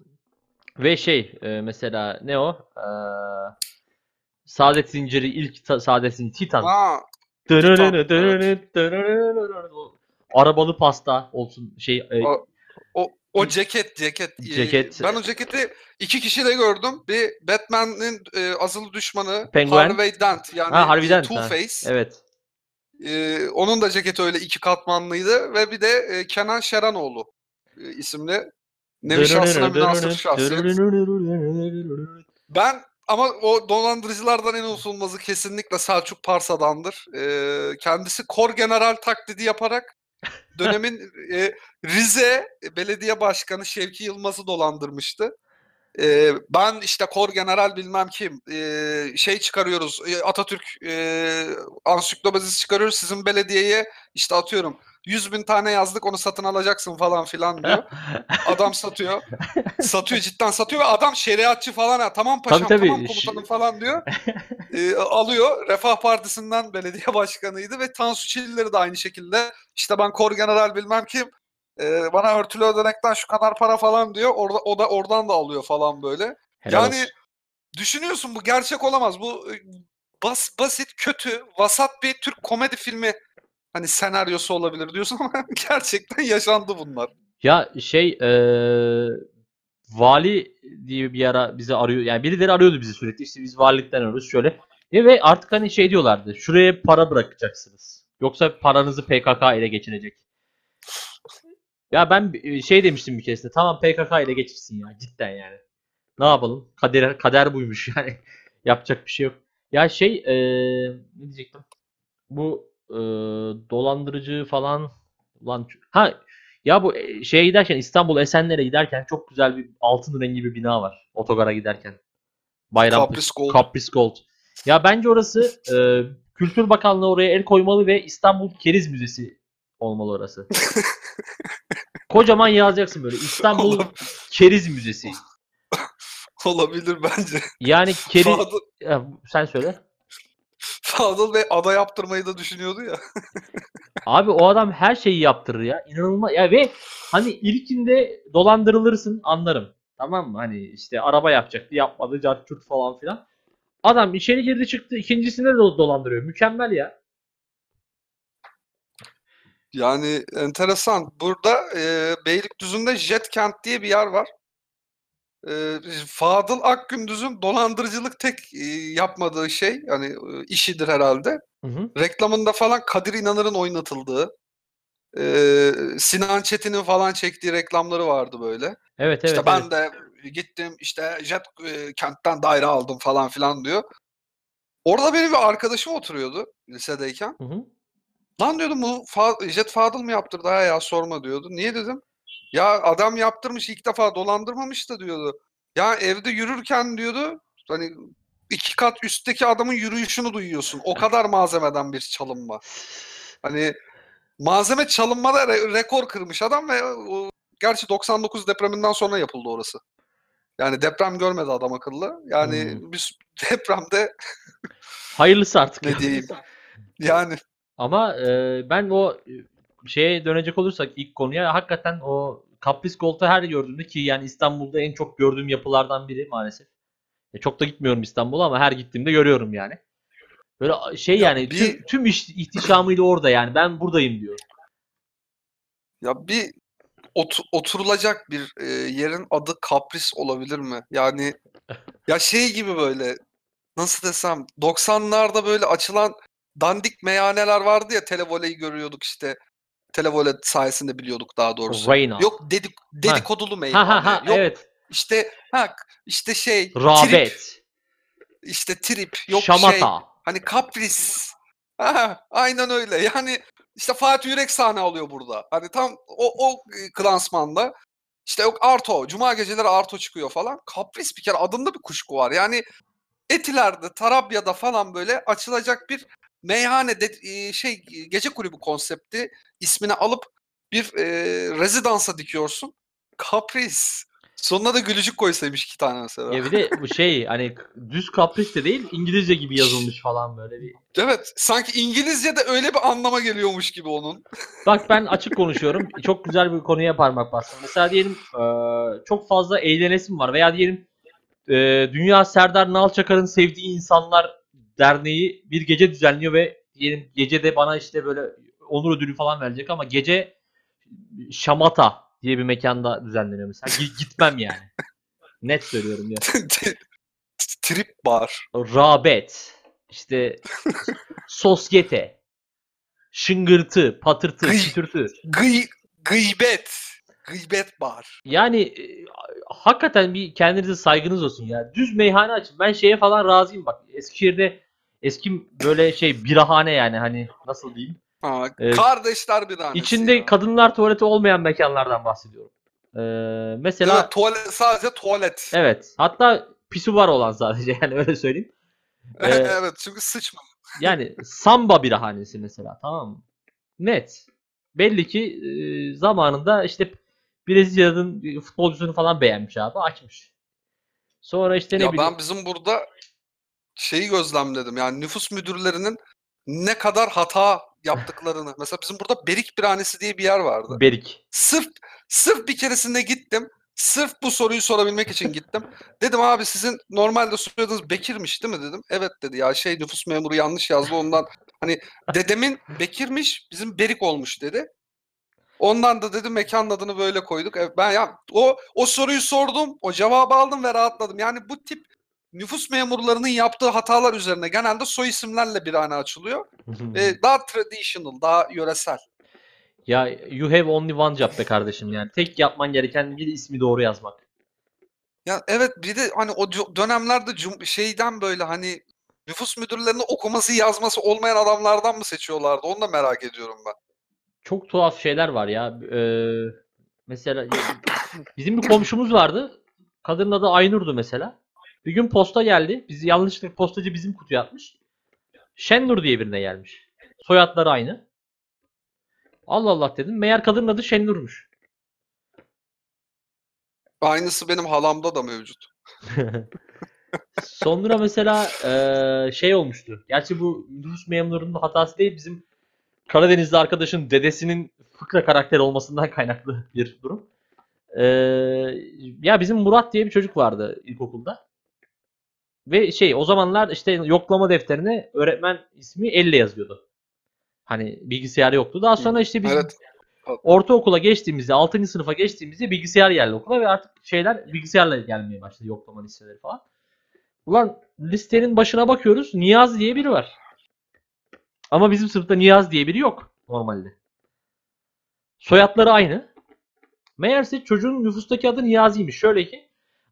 Ve şey e, mesela ne o? Ee, Saadet Zinciri ilk ta- Saadet Zinciri Titan. Ha, Dırırırı, evet. Arabalı pasta olsun şey e, O- o o ceket ceket. Ee, Ceket. Ben o ceketi iki kişide gördüm. Bir Batman'in e, azılı düşmanı Penguen. Harvey Dent yani Ha, Harvey e, Dent, ha. Two-Face. evet. Ee, onun da ceketi öyle iki katmanlıydı ve bir de e, Kenan Şeranoğlu e, isimli nevi şahsına münasır şahsiyet. Ben ama o dolandırıcılardan en unutulmazı kesinlikle Selçuk Parsa'dandır. Ee, kendisi kor general taklidi yaparak dönemin e, Rize Belediye Başkanı Şevki Yılmaz'ı dolandırmıştı. Ee, ben işte kor general bilmem kim ee, şey çıkarıyoruz e, Atatürk e, ansiklopedisi çıkarıyoruz sizin belediyeye işte atıyorum 100 bin tane yazdık onu satın alacaksın falan filan diyor. Adam satıyor. Satıyor cidden satıyor ve adam şeriatçı falan. Ha, tamam paşam Tabii, tabii. tamam komutanım falan diyor. Ee, alıyor. Refah Partisi'nden belediye başkanıydı ve Tansu Çillileri de aynı şekilde. İşte ben kor general bilmem kim. Ee, bana örtülü ödenekten şu kadar para falan diyor. Orada o da oradan da alıyor falan böyle. Helal yani olsun. düşünüyorsun bu gerçek olamaz. Bu e, bas, basit, kötü, vasat bir Türk komedi filmi hani senaryosu olabilir diyorsun ama gerçekten yaşandı bunlar. Ya şey e, vali diye bir ara bizi arıyor. Yani birileri arıyordu bizi sürekli. İşte biz valilikten arıyoruz şöyle. E, ve artık hani şey diyorlardı. Şuraya para bırakacaksınız. Yoksa paranızı PKK ile geçirecek. Ya ben bir- şey demiştim bir keresinde. Tamam PKK ile geçirsin ya. Cidden yani. Ne yapalım? Kader kader buymuş yani. Yapacak bir şey yok. Ya şey e, ne diyecektim? Bu e, dolandırıcı falan lan ha ya bu e, şeye giderken İstanbul Esenler'e giderken çok güzel bir altın rengi bir bina var. Otogara giderken. Bayram Caprice Gold. Caprice Gold. Ya bence orası e, Kültür Bakanlığı oraya el koymalı ve İstanbul Keriz Müzesi olmalı orası. Kocaman yazacaksın böyle İstanbul Oğlum. Keriz Müzesi. Olabilir bence. Yani keri Fadıl, Ya, sen söyle. Fadıl Bey ada yaptırmayı da düşünüyordu ya. Abi o adam her şeyi yaptırır ya. İnanılmaz. Ya ve hani ilkinde dolandırılırsın anlarım. Tamam mı? Hani işte araba yapacaktı yapmadı cartçurt falan filan. Adam içeri girdi çıktı ikincisinde de dolandırıyor. Mükemmel ya. Yani enteresan. Burada e, Beylikdüzü'nde Jetkent diye bir yer var. E, Fadıl Akgündüz'ün dolandırıcılık tek e, yapmadığı şey hani e, işidir herhalde. Hı hı. Reklamında falan Kadir İnanır'ın oynatıldığı, e, Sinan Çetin'in falan çektiği reklamları vardı böyle. Evet evet. işte evet. ben de gittim işte Jet e, kentten daire aldım falan filan diyor. Orada benim bir arkadaşım oturuyordu lisedeyken. Hı hı. Lan diyordum bunu Fa- Jet Fadıl mı yaptırdı ha ya sorma diyordu. Niye dedim? Ya adam yaptırmış ilk defa dolandırmamış da diyordu. Ya evde yürürken diyordu hani iki kat üstteki adamın yürüyüşünü duyuyorsun. O kadar malzemeden bir çalınma. Hani malzeme çalınmada re- rekor kırmış adam ve o, gerçi 99 depreminden sonra yapıldı orası. Yani deprem görmedi adam akıllı. Yani biz depremde Hayırlısı artık. ne diyeyim. Yani Ama e, ben o şeye dönecek olursak ilk konuya hakikaten o Kapris Gold'u her gördüğümde ki yani İstanbul'da en çok gördüğüm yapılardan biri maalesef. E, çok da gitmiyorum İstanbul'a ama her gittiğimde görüyorum yani. Böyle şey Ya yani bir- tüm, tüm iş, ihtişamıyla orada yani ben buradayım diyor. Ya bir ot- oturulacak bir e, yerin adı Kapris olabilir mi? Yani ya şey gibi böyle nasıl desem 90'larda böyle açılan dandik meyhaneler vardı ya televoleyi görüyorduk işte. Televole sayesinde biliyorduk daha doğrusu. Reyna. Yok dedik dedikodulu Ha meyhane. ha ha Yok evet. işte ha işte şey trip, Rağbet. işte trip yok şey Şamata. Hani kapris. Ha, aynen öyle. Yani işte Fatih Yürek sahne alıyor burada. Hani tam o, o e, klansmanda. İşte yok Arto. Cuma geceleri Arto çıkıyor falan. Kapris bir kere adında bir kuşku var. Yani Etiler'de, Tarabya'da falan böyle açılacak bir meyhane de, e, şey gece kulübü konsepti ismini alıp bir e, rezidansa dikiyorsun. Kapris. Sonuna da gülücük koysaymış iki tane mesela. Ya bir de bu şey hani düz kapris de değil İngilizce gibi yazılmış falan böyle bir. Evet. Sanki İngilizce'de öyle bir anlama geliyormuş gibi onun. Bak ben açık konuşuyorum. Çok güzel bir konuya parmak bastım. Mesela diyelim eee, çok fazla eğlenesim var veya diyelim eee, Dünya Serdar Nalçakar'ın sevdiği insanlar derneği bir gece düzenliyor ve diyelim gecede bana işte böyle onur ödülü falan verecek ama gece Şamata diye bir mekanda düzenleniyor mesela. Gi- Gitmem yani. Net söylüyorum ya. Trip bar. Rağbet, işte sosyete, şıngırtı, patırtı, Gıy. kütürtü. Gıy, gıybet. Gıybet bar. Yani e, hakikaten bir kendinize saygınız olsun ya. Düz meyhane açın. Ben şeye falan razıyım bak. Eskişehir'de eski böyle şey birahane yani hani nasıl diyeyim. Ha, Evet. Kardeşler bir tanesi. İçinde ya. kadınlar tuvaleti olmayan mekanlardan bahsediyorum. Ee, mesela Ya, tuvalet, sadece tuvalet. evet. Hatta pisuvar olan sadece yani öyle söyleyeyim. Ee, evet çünkü sıçma. Yani samba birahanesi mesela tamam mı? Net. Belli ki e, zamanında işte Brezilya'nın futbolcusunu falan beğenmiş abi açmış. Sonra işte ne Ya bileyim ben bizim burada şeyi gözlemledim. Yani nüfus müdürlerinin ne kadar hata yaptıklarını. Mesela bizim burada Berik Birhanesi diye bir yer vardı. Berik. Sırf sırf bir keresinde gittim. Sırf bu soruyu sorabilmek için gittim. Dedim abi sizin normalde soyadınız Bekir'miş değil mi dedim. Evet dedi ya şey nüfus memuru yanlış yazdı ondan. Hani dedemin Bekir'miş bizim Berik olmuş dedi. Ondan da dedim mekanın adını böyle koyduk. Evet, ben ya o o soruyu sordum, o cevabı aldım ve rahatladım. Yani bu tip nüfus memurlarının yaptığı hatalar üzerine genelde soy isimlerle bir hane açılıyor. Ve daha traditional, daha yöresel. ya you have only one job be kardeşim yani. Tek yapman gereken bir ismi doğru yazmak. Ya evet bir de hani o dönemlerde cum- şeyden böyle hani nüfus müdürlerinin okuması yazması olmayan adamlardan mı seçiyorlardı? Onu da merak ediyorum ben. Çok tuhaf şeyler var ya. Ee, mesela bizim bir komşumuz vardı. Kadının adı Aynur'du mesela. Bir gün posta geldi. Biz yanlışlıkla postacı bizim kutuya atmış. Şennur diye birine gelmiş. Soyadları aynı. Allah Allah dedim. Meğer kadının adı Şennur'muş. Aynısı benim halamda da mevcut. Sonra mesela eee, şey olmuştu. Gerçi bu nüfus memurunun hatası değil. Bizim Karadenizli arkadaşın dedesinin fıkra karakter olmasından kaynaklı bir durum. Eee, ya bizim Murat diye bir çocuk vardı ilkokulda. Ve şey o zamanlar işte yoklama defterine öğretmen ismi elle yazıyordu. Hani bilgisayar yoktu. Daha sonra işte biz Evet. ortaokula geçtiğimizde 6. sınıfa geçtiğimizde bilgisayar geldi okula ve artık şeyler bilgisayarla gelmeye başladı yoklama listeleri falan. Ulan listenin başına bakıyoruz Niyaz diye biri var. Ama bizim sınıfta Niyaz diye biri yok normalde. Soyadları aynı. Meğerse çocuğun nüfustaki adı Niyazi'ymiş. Şöyle ki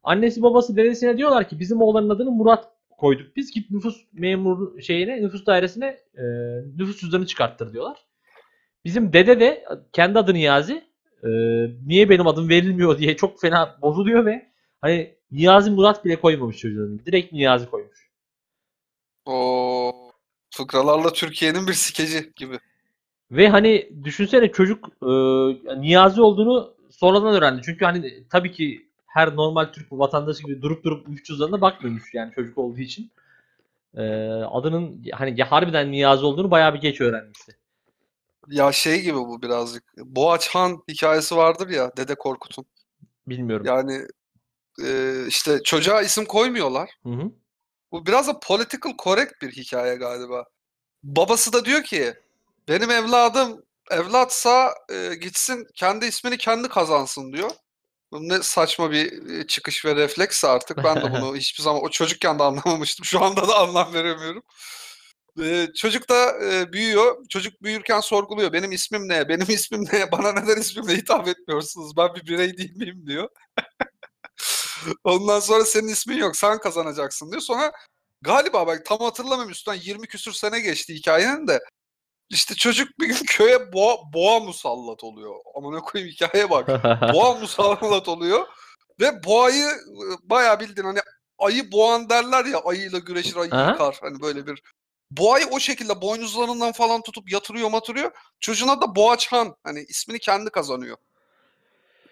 annesi babası dedesine diyorlar ki bizim oğlanın adını Murat koyduk. Biz git nüfus memuru şeyine nüfus dairesine e, nüfus cüzdanı çıkarttır diyorlar. Bizim dede de kendi adı Niyazi. e, niye benim adım verilmiyor diye çok fena bozuluyor ve hani Niyazi Murat bile koymamış çocuğun. Direkt Niyazi koymuş. O fıkralarla Türkiye'nin bir skeci gibi. Ve hani düşünsene çocuk e, Niyazi olduğunu sonradan öğrendi. Çünkü hani tabii ki her normal Türk vatandaşı gibi durup durup nüfus cüzdanına bakmıyormuş yani çocuk olduğu için. E, adının hani harbiden Niyazi olduğunu bayağı bir geç öğrenmişti. Ya şey gibi bu birazcık. Boğaç Han hikayesi vardır ya Dede Korkut'un. Bilmiyorum. Yani e, işte çocuğa isim koymuyorlar. Hı hı. Bu biraz da political correct bir hikaye galiba. Babası da diyor ki benim evladım evlatsa e, gitsin kendi ismini kendi kazansın diyor. Ne saçma bir çıkış ve refleks artık. Ben de bunu hiçbir zaman o çocukken de anlamamıştım. Şu anda da anlam veremiyorum. E, çocuk da e, büyüyor. Çocuk büyürken sorguluyor. Benim ismim ne? Benim ismim ne? Bana neden ismimle hitap etmiyorsunuz? Ben bir birey değil miyim diyor. Ondan sonra senin ismin yok. Sen kazanacaksın diyor. Sonra galiba bak tam hatırlamıyorum üstten 20 küsür sene geçti hikayenin de. İşte çocuk bir gün köye boğa, boğa musallat oluyor. Amına koyayım hikayeye bak. Boğa musallat oluyor. Ve boğayı bayağı bildiğin hani ayı boğan derler ya ayıyla güreşir ayı Aha. yıkar. Hani böyle bir boğayı o şekilde boynuzlarından falan tutup yatırıyor matırıyor. Çocuğuna da Boğaçhan hani ismini kendi kazanıyor.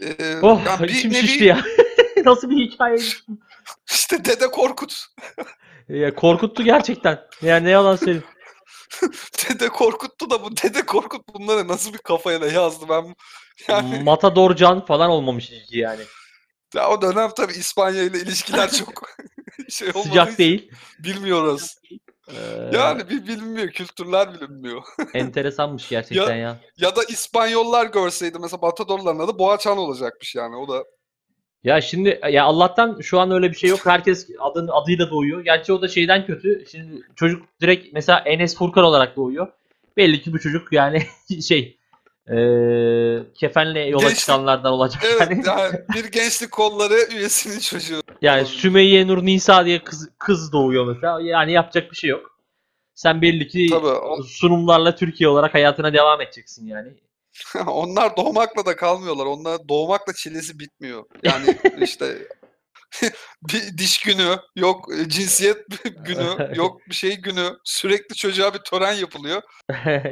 Ee, oh yani bir nevi şişti ya. Nasıl bir hikaye? işte Dede Korkut. Ya, korkuttu gerçekten. Yani ne yalan söyleyeyim. Dede Korkut'tu da bu Dede Korkut bunları nasıl bir kafayla yazdı ben yani Matador Can falan olmamış ilgi yani. ya o dönem tabii İspanya ile ilişkiler çok şey Sıcak değil. bilmiyoruz. Ee, Yani bir bilinmiyor, kültürler bilinmiyor. enteresanmış gerçekten ya. ya da İspanyollar görseydi mesela Matadorların adı Boğaçan olacakmış yani o da. Ya şimdi ya Allah'tan şu an öyle bir şey yok. Herkes adın adıyla doğuyor. Gerçi o da şeyden kötü. Şimdi çocuk direkt mesela Enes Furkan olarak doğuyor. Belli ki bu çocuk yani şey eee kefenle yola Gençlik- çıkanlardan olacak. Evet yani. yani bir gençlik kolları üyesinin çocuğu. Yani Sümeyye Nur Nisa diye kız, kız doğuyor mesela. Yani yapacak bir şey yok. Sen belli ki Tabii o- sunumlarla Türkiye olarak hayatına devam edeceksin yani. onlar doğmakla da kalmıyorlar. Onlar doğmakla çilesi bitmiyor. Yani işte bir diş günü, yok e, cinsiyet günü, yok bir şey günü. Sürekli çocuğa bir tören yapılıyor.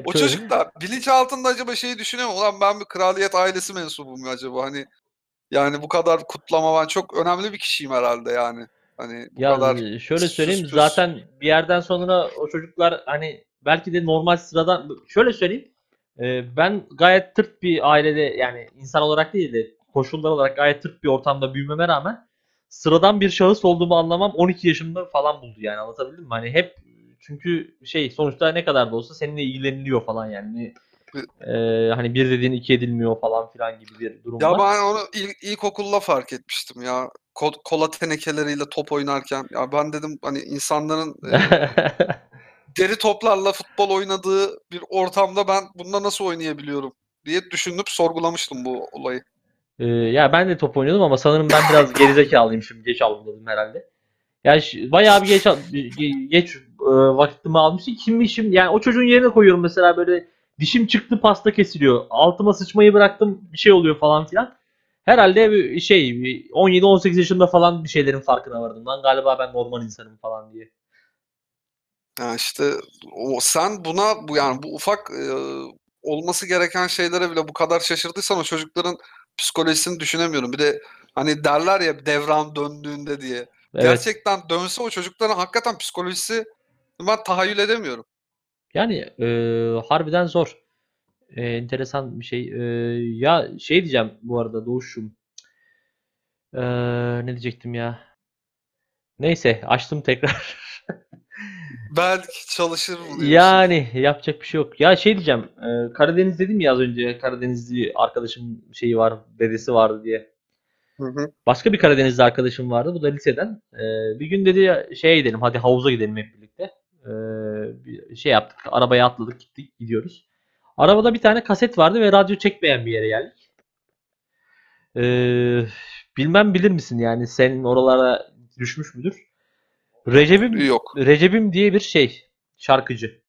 O çocuk da bilinçaltında acaba şeyi düşünüyor mu? Ulan ben bir kraliyet ailesi mensubum mu acaba? Hani yani bu kadar kutlama ben çok önemli bir kişiyim herhalde yani. Hani bu Ya kadar e, şöyle söyleyeyim pus. zaten bir yerden sonra o çocuklar hani belki de normal sıradan şöyle söyleyeyim e, ben gayet tırt bir ailede yani insan olarak değil de koşullar olarak gayet tırt bir ortamda büyümeme rağmen sıradan bir şahıs olduğumu anlamam 12 yaşımda falan buldu yani anlatabildim mi? Hani hep çünkü şey sonuçta ne kadar da olsa seninle ilgileniliyor falan yani. E, hani bir dediğin iki edilmiyor falan filan gibi bir durum Ya var. ben onu ilk, ilkokulda fark etmiştim ya. Ko- kola tenekeleriyle top oynarken. Ya ben dedim hani insanların e, deri toplarla futbol oynadığı bir ortamda ben bunda nasıl oynayabiliyorum diye düşünüp sorgulamıştım bu olayı. Ee, ya ben de top oynuyordum ama sanırım ben biraz gerizekalıymışım. Geç algıladım herhalde. Yani bayağı bir geç geç e, vaktimi almıştı. Kimmişim yani o çocuğun yerine koyuyorum mesela böyle dişim çıktı pasta kesiliyor. Altıma sıçmayı bıraktım bir şey oluyor falan filan. Herhalde şey bir 17-18 yaşında falan bir şeylerin farkına vardım. Lan galiba ben normal insanım falan diye. Ya işte o sen buna bu yani bu ufak e, olması gereken şeylere bile bu kadar şaşırdıysan o çocukların psikolojisini düşünemiyorum. Bir de Hani derler ya devran döndüğünde diye. Evet. Gerçekten dönse o çocukların hakikaten psikolojisi ben tahayyül edemiyorum. Yani e, harbiden zor. E, enteresan bir şey. E, ya şey diyeceğim bu arada Doğuş'um. E, ne diyecektim ya? Neyse açtım tekrar. Belki çalışır mı diyorsun? Yani yapacak bir şey yok. Ya şey diyeceğim. e, Karadeniz dedim ya az önce. Karadenizli arkadaşım şeyi var, dedesi vardı diye. Hı hı. Başka bir Karadenizli arkadaşım vardı. Bu da liseden. E, bir gün dedi ya, şeye gidelim hadi havuza gidelim hep birlikte. E, bir şey yaptık. Arabaya atladık gittik gidiyoruz. Arabada bir tane kaset vardı ve radyo çekmeyen bir yere geldik. E, bilmem bilir misin yani senin oralara düşmüş müdür? Recep'im Yok. Recep'im diye bir şey şarkıcı.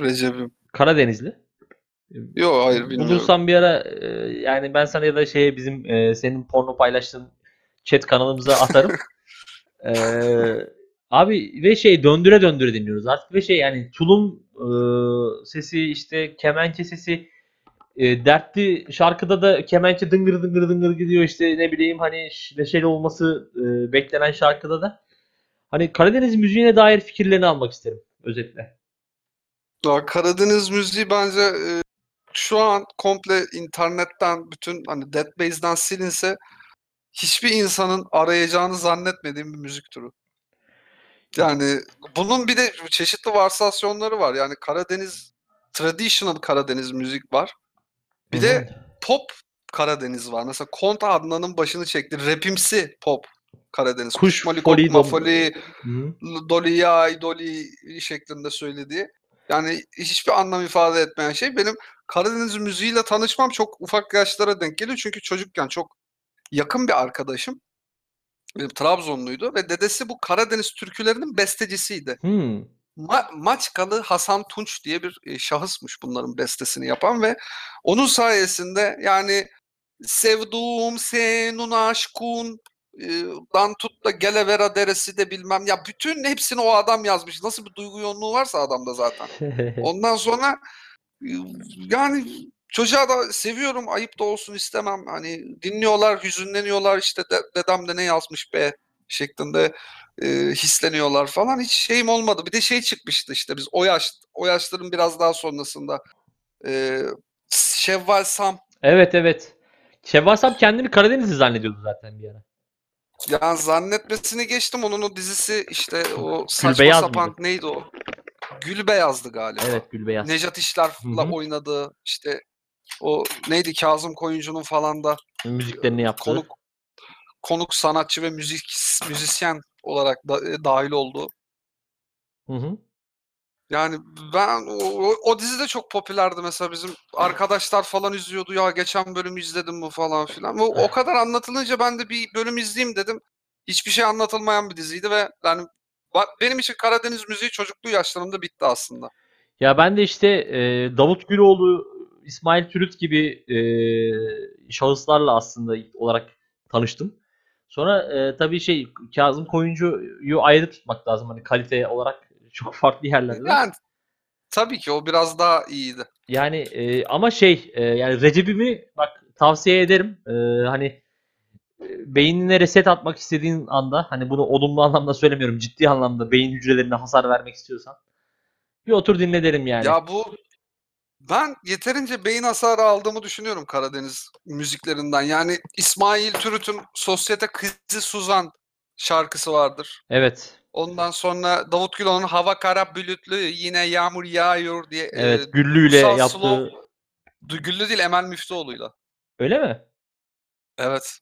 Recep'im. Karadenizli. Yok hayır bilmiyorum. Bulursam bir ara e, yani ben sana ya da şeye bizim e, senin porno paylaştığın chat kanalımıza atarım. E, abi ve şey döndüre döndüre dinliyoruz artık ve şey yani tulum e, sesi işte kemençe sesi e, dertli şarkıda da kemençe dıngır dıngır dıngır gidiyor işte ne bileyim hani neşeli olması e, beklenen şarkıda da hani Karadeniz müziğine dair fikirlerini almak isterim özetle. Ya Karadeniz müziği bence e, şu an komple internetten bütün hani Deadbase'den silinse hiçbir insanın arayacağını zannetmediğim bir müzik türü. Yani bunun bir de çeşitli varsasyonları var. Yani Karadeniz traditional Karadeniz müzik var. Bir de pop Karadeniz var. Mesela Kont Adnan'ın başını çekti. Rapimsi pop Karadeniz. Kuş, Kuşmali, foli, kokma, dom- foli, Hı. Dolly ya Dolly şeklinde söylediği. Yani hiçbir anlam ifade etmeyen şey. Benim Karadeniz müziğiyle tanışmam çok ufak yaşlara denk geliyor. Çünkü çocukken çok yakın bir arkadaşım. Benim Trabzonluydu ve dedesi bu Karadeniz türkülerinin bestecisiydi. Hmm. Ma- Maçkalı Hasan Tunç diye bir e, şahısmış bunların bestesini yapan ve onun sayesinde yani sevduğum senin aşkun dan tut da Gelevera deresi de bilmem ya bütün hepsini o adam yazmış. Nasıl bir duygu yoğunluğu varsa adamda zaten. Ondan sonra e, yani çocuğa da seviyorum ayıp da olsun istemem. Hani dinliyorlar, hüzünleniyorlar işte de, dedem de ne yazmış be şeklinde e, hisleniyorlar falan. Hiç şeyim olmadı. Bir de şey çıkmıştı işte biz o yaş o yaşların biraz daha sonrasında e, Şevval Sam Evet evet. Şevval Sam kendini Karadenizli zannediyordu zaten bir ara. Yani zannetmesini geçtim onun o dizisi işte o saçma Gülbeyaz sapan mıydı? neydi o? Gülbeyaz'dı galiba. Evet Gülbeyaz. Nejat İşler'la Hı hı. oynadığı işte o neydi Kazım Koyuncu'nun falan da Müziklerini yaptı. konuk konuk sanatçı ve müzik müzisyen olarak da, e, dahil oldu. Hı hı. Yani ben o, o, dizi de çok popülerdi mesela bizim arkadaşlar falan izliyordu ya geçen bölüm izledim bu falan filan. O, o kadar anlatılınca ben de bir bölüm izleyeyim dedim. Hiçbir şey anlatılmayan bir diziydi ve yani benim için Karadeniz müziği çocukluğu yaşlarımda bitti aslında. Ya ben de işte e, Davut Güloğlu, İsmail Türüt gibi e, şahıslarla aslında olarak tanıştım. Sonra e, tabii şey Kazım Koyuncu'yu ayrı tutmak lazım. Hani kalite olarak çok farklı yerlerde. Yani tabii ki o biraz daha iyiydi. Yani e, ama şey e, yani Recep'imi bak tavsiye ederim. E, hani e, beynine reset atmak istediğin anda hani bunu olumlu anlamda söylemiyorum. Ciddi anlamda beyin hücrelerine hasar vermek istiyorsan bir otur dinle derim yani. Ya bu ben yeterince beyin hasarı aldığımı düşünüyorum Karadeniz müziklerinden. Yani İsmail Türüt'ün Sosyete Kızı Suzan şarkısı vardır. Evet. Ondan sonra Davut Güloğlu'nun Hava Kara Bülütlü yine yağmur yağıyor diye Evet. e, Güllü'yle yaptığı. Slow- Güllü değil Emel Müftüoğlu'yla. Öyle mi? Evet.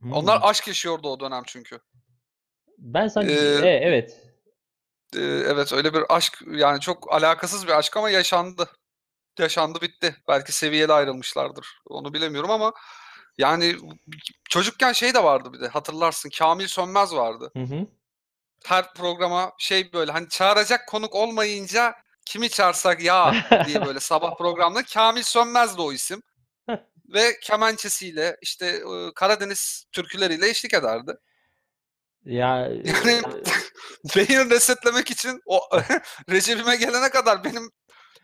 Hmm. Onlar aşk yaşıyordu o dönem çünkü. Ben sanki Ee, e, evet. Ee, evet öyle bir aşk yani çok alakasız bir aşk ama yaşandı. Yaşandı bitti. Belki seviyeli ayrılmışlardır. Onu bilemiyorum ama yani çocukken şey de vardı bir de hatırlarsın Kamil Sönmez vardı. Hı hı. Her programa şey böyle hani çağıracak konuk olmayınca kimi çağırsak ya diye böyle sabah programda Kamil Sönmez de o isim. Ve kemençesiyle işte e, Karadeniz türküleriyle eşlik ederdi. Ya Yani beyni resetlemek için o Recep'ime gelene kadar benim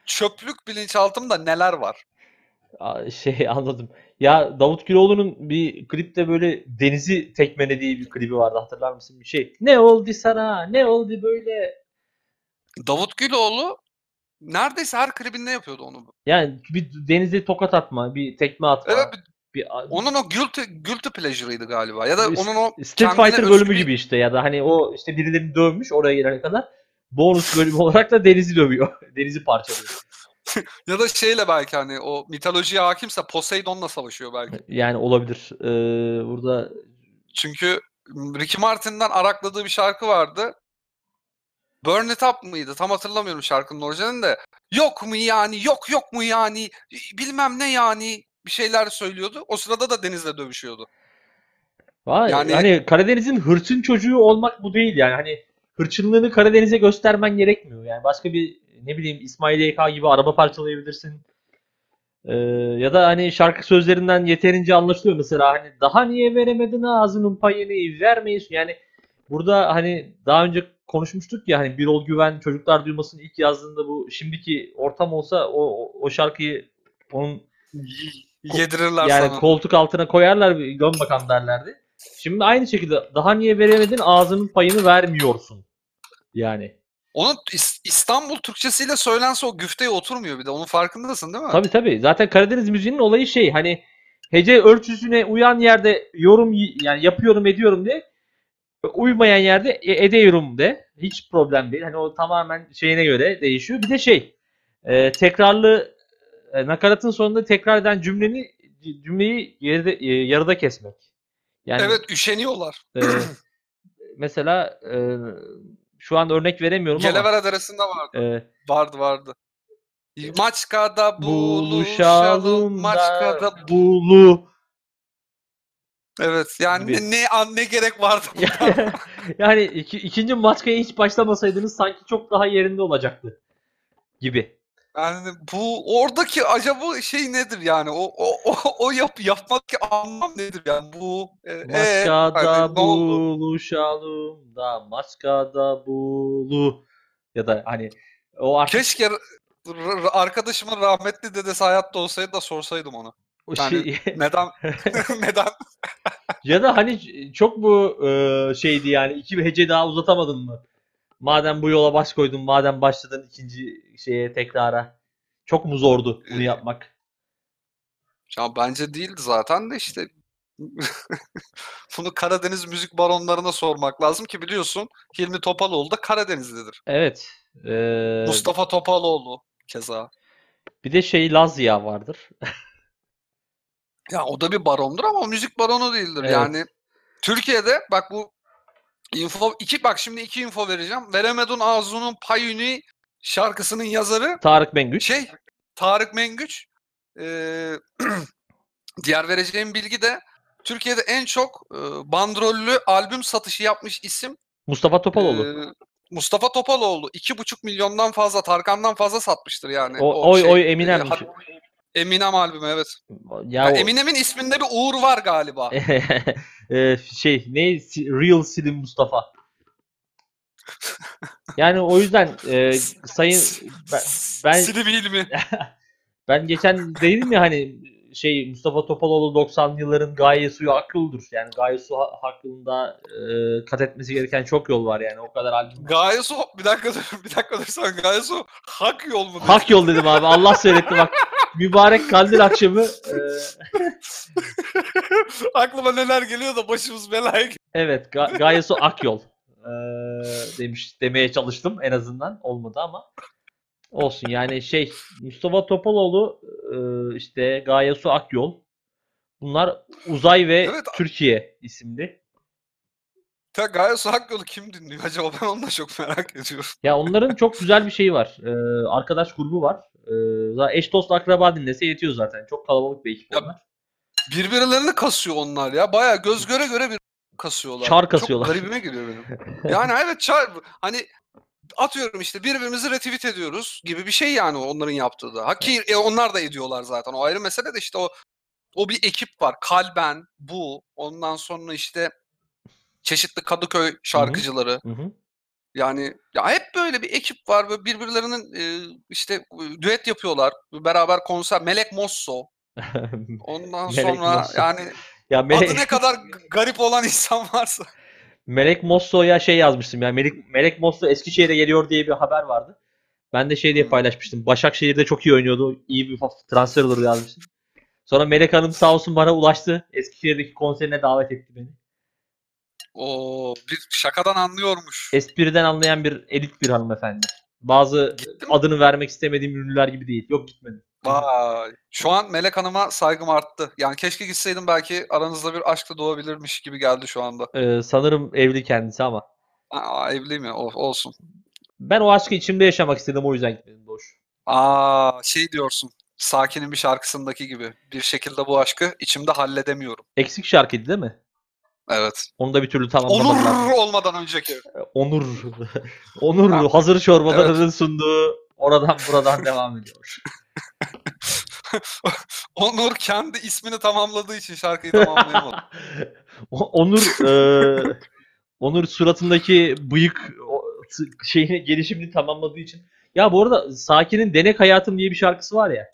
çöplük bilinçaltımda neler var? Şey anladım. Ya Davut Güloğlu'nun bir klipte böyle denizi tekmelediği bir klibi vardı hatırlar mısın bir şey? Ne oldu sana? Ne oldu böyle? Davut Güloğlu neredeyse her klibinde yapıyordu onu. Yani bir denize tokat atma, bir tekme atma. Evet bir onun o guilty, guilty pleasure'ıydı galiba. Ya da onun o Street Fighter bölümü bir- gibi işte ya da hani o işte birilerini dövmüş oraya gelene kadar bonus bölümü olarak da denizi dövüyor. Denizi parçalıyor. ya da şeyle belki hani o mitolojiye hakimse Poseidon'la savaşıyor belki. Yani olabilir. Ee, burada Çünkü Ricky Martin'den arakladığı bir şarkı vardı. Burn It Up mıydı? Tam hatırlamıyorum şarkının orijinalini de. Yok mu yani? Yok yok mu yani? Bilmem ne yani? Bir şeyler söylüyordu. O sırada da Deniz'le dövüşüyordu. Vay, Yani- hani Karadeniz'in hırçın çocuğu olmak bu değil yani. Hani hırçınlığını Karadeniz'e göstermen gerekmiyor. Yani başka bir ne bileyim İsmail YK gibi araba parçalayabilirsin. Ee, ya da hani şarkı sözlerinden yeterince anlaşılıyor mesela hani daha niye veremedin ağzının payını vermeyiz yani burada hani daha önce konuşmuştuk ya hani Birol Güven çocuklar duymasını ilk yazdığında bu şimdiki ortam olsa o o, şarkıyı onun Yedirirler yani sana. koltuk altına koyarlar dön bakalım derlerdi. Şimdi aynı şekilde daha niye veremedin ağzının payını vermiyorsun. Yani. Onun İs- İstanbul Türkçesiyle söylense o güfteye oturmuyor bir de. Onun farkındasın değil mi? Tabii tabii. Zaten Karadeniz müziğinin olayı şey hani hece ölçüsüne uyan yerde yorum yani yapıyorum ediyorum de uymayan yerde e- ediyorum de hiç problem değil. Hani o tamamen şeyine göre değişiyor. Bir de şey e, tekrarlı e, nakaratın sonunda tekrar eden cümleni cümleyi yarıda, e, yarıda kesmek. Yani Evet üşeniyorlar. e, mesela e, şu an örnek veremiyorum ama Gelevere Deresi'nde vardı. e, Vardı vardı. Maçka'da buluşalım. Maçka'da da bulu Evet yani Gibi. ne, ne, ne gerek vardı? yani iki, ikinci maçkaya hiç başlamasaydınız sanki çok daha yerinde olacaktı gibi. Yani bu oradaki acaba şey nedir yani? O o o, o yap yapmak anlam nedir yani? Bu e, e, hani ne oldu? buluşalım da maçkada bulu ya da hani o artık Keşke arkadaşımın rahmetli dedesi hayatta olsaydı da sorsaydım ona. o yani- şey Neden neden ya da hani çok mu e, şeydi yani iki hece daha uzatamadın mı? Madem bu yola baş koydun, madem başladın ikinci şeye tekrara. Çok mu zordu bunu Ee, yapmak? Ya bence değildi zaten de işte bunu Karadeniz müzik baronlarına sormak lazım ki biliyorsun Hilmi Topaloğlu da Karadenizlidir. Evet. e, Mustafa Topaloğlu keza. bir de şey Lazya vardır. Ya o da bir barondur ama o müzik baronu değildir. Evet. Yani Türkiye'de bak bu info iki bak şimdi iki info vereceğim. Veremedun Ağzı'nın Payuni şarkısının yazarı Tarık Mengüç. şey Tarık Mengüç. Ee, diğer vereceğim bilgi de Türkiye'de en çok e, bandrollü albüm satışı yapmış isim Mustafa Topaloğlu. e, Mustafa Topaloğlu. 2,5 milyondan fazla Tarkan'dan fazla satmıştır yani. o, oy şey, oy e, Eminem. albümü evet. ya Ya o- Eminem'in isminde bir uğur var galiba. e, şey ne Real Slim Mustafa. Yani o yüzden e, sayın ben, ben Silim Hilmi. ben geçen dedim ya hani şey Mustafa Topaloğlu 90'lı yılların gaye suyu akıldır. Yani gaye su ha- hakkında e, kat etmesi gereken çok yol var yani o kadar albüm. Gaye Su bir dakika dur bir dakika dur sen Gaye Su hak yol mu? dedin? Hak yol dedim abi. Allah söyletti bak. Mübarek kandil akşamı e, Aklıma neler geliyor da başımız belaya evet Ga- Gaye Su Akyol e, demiş demeye çalıştım en azından olmadı ama olsun yani şey Mustafa Topaloğlu e, işte Gaye Su Akyol bunlar Uzay ve Evet. Türkiye isimli. Ta Gaye Su hak yolu kim dinliyor acaba ben onu da çok merak ediyorum. Ya onların çok güzel bir şeyi var. E, arkadaş grubu var. E, eş dost akraba dinlese yetiyor zaten. Çok kalabalık bir ekip Ya, onlar. Birbirlerini kasıyor onlar ya. Baya göz göre göre bir kasıyorlar. Çar kasıyorlar. Çok garibime geliyor benim. Yani evet çar hani atıyorum işte birbirimizi retweet ediyoruz gibi bir şey yani onların yaptığı da. Ha ki e, onlar da ediyorlar zaten. O ayrı mesele de işte o o bir ekip var. Kalben, bu, ondan sonra işte çeşitli Kadıköy şarkıcıları. Hı hı. Yani ya hep böyle bir ekip var ve birbirlerinin e, işte e, düet yapıyorlar. Beraber konser Melek Mosso Ondan Melek sonra Mosso. yani Ya Melek, adı ne kadar garip olan insan varsa. Melek Mosso'ya şey yazmıştım ya. Melek, Melek Mosso Eskişehir'e geliyor diye bir haber vardı. Ben de şey diye Hmm. paylaşmıştım. Başakşehir'de çok iyi oynuyordu. İyi bir transfer olur yazmıştım. Sonra Melek Hanım sağ olsun bana ulaştı. Eskişehir'deki konserine davet etti beni. O bir şakadan anlıyormuş. Espriden anlayan bir elit bir hanımefendi. Bazı Gitti mi? adını vermek istemediğim ünlüler gibi değil. Yok gitmedim. Vay. Şu an Melek Hanım'a saygım arttı. Yani keşke gitseydim belki aranızda bir aşk da doğabilirmiş gibi geldi şu anda. Ee, sanırım evli kendisi ama. Aa, evliyim ya o- olsun. Ben o aşkı içimde yaşamak istedim o yüzden gitmedim boş. Aa şey diyorsun. Sakin'in bir şarkısındaki gibi. Bir şekilde bu aşkı içimde halledemiyorum. Eksik şarkıydı değil mi? Evet. Onu da bir türlü tamamlamadılar. Onur olmadan önceki. Onur. Onur Ha, hazır çorbalarının sunduğu oradan buradan devam ediyor. Onur kendi ismini tamamladığı için şarkıyı tamamlayamadı. Onur e, Onur suratındaki bıyık o, şeyini gelişimini tamamladığı için. Ya bu arada Sakin'in Denek Hayatım diye bir şarkısı var ya.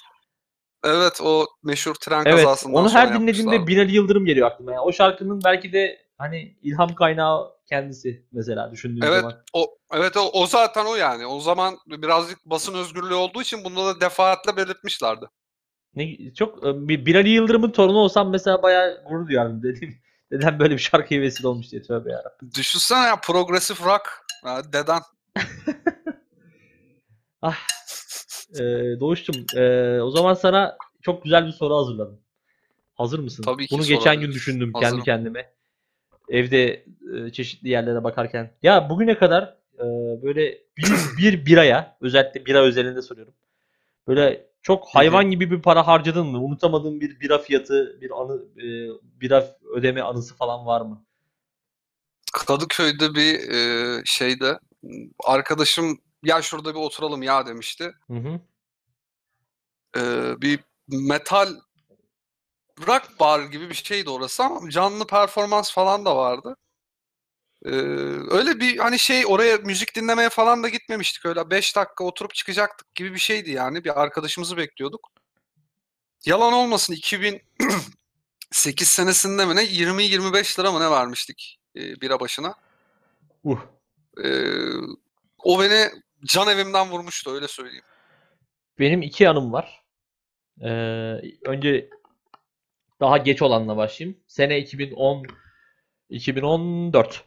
evet o meşhur tren Evet. kazasından Onu her dinlediğimde. Binali Yıldırım geliyor aklıma. Yani o şarkının belki de hani ilham kaynağı kendisi mesela düşündüğüm Evet. zaman. O, evet o, o zaten o yani. O zaman birazcık basın özgürlüğü olduğu için bunu da defaatle belirtmişlerdi. Ne, çok e, bir Binali Yıldırım'ın torunu olsam mesela bayağı gurur duyardım dedim. Neden böyle bir şarkıya vesile olmuş diye tövbe yarabbim. Düşünsene ya progresif rock. Ya, deden. Ee, Doğuş'cum ee, o zaman sana çok güzel bir soru hazırladım. Hazır mısın? Tabii ki Bunu geçen gün düşündüm Hazırım. kendi kendime. Evde e, çeşitli yerlere bakarken. Ya bugüne kadar e, böyle bir, bir biraya özellikle bira özelinde soruyorum. Böyle çok hayvan gibi bir para harcadın mı? Unutamadığın bir bira fiyatı, bir anı, e, bira ödeme anısı falan var mı? Kadıköy'de bir e, şeyde arkadaşım ya şurada bir oturalım ya demişti. Hı hı. E, bir metal rock bar gibi bir şeydi orası ama canlı performans falan da vardı. E, öyle bir hani şey oraya müzik dinlemeye falan da gitmemiştik öyle 5 dakika oturup çıkacaktık gibi bir şeydi yani bir arkadaşımızı bekliyorduk. Yalan olmasın 2008 senesinde mi ne 20-25 lira mı ne vermiştik e, bira başına. Uh. Ee, o beni can evimden vurmuştu öyle söyleyeyim. Benim iki anım var. Ee, önce daha geç olanla başlayayım. Sene 2010 2014.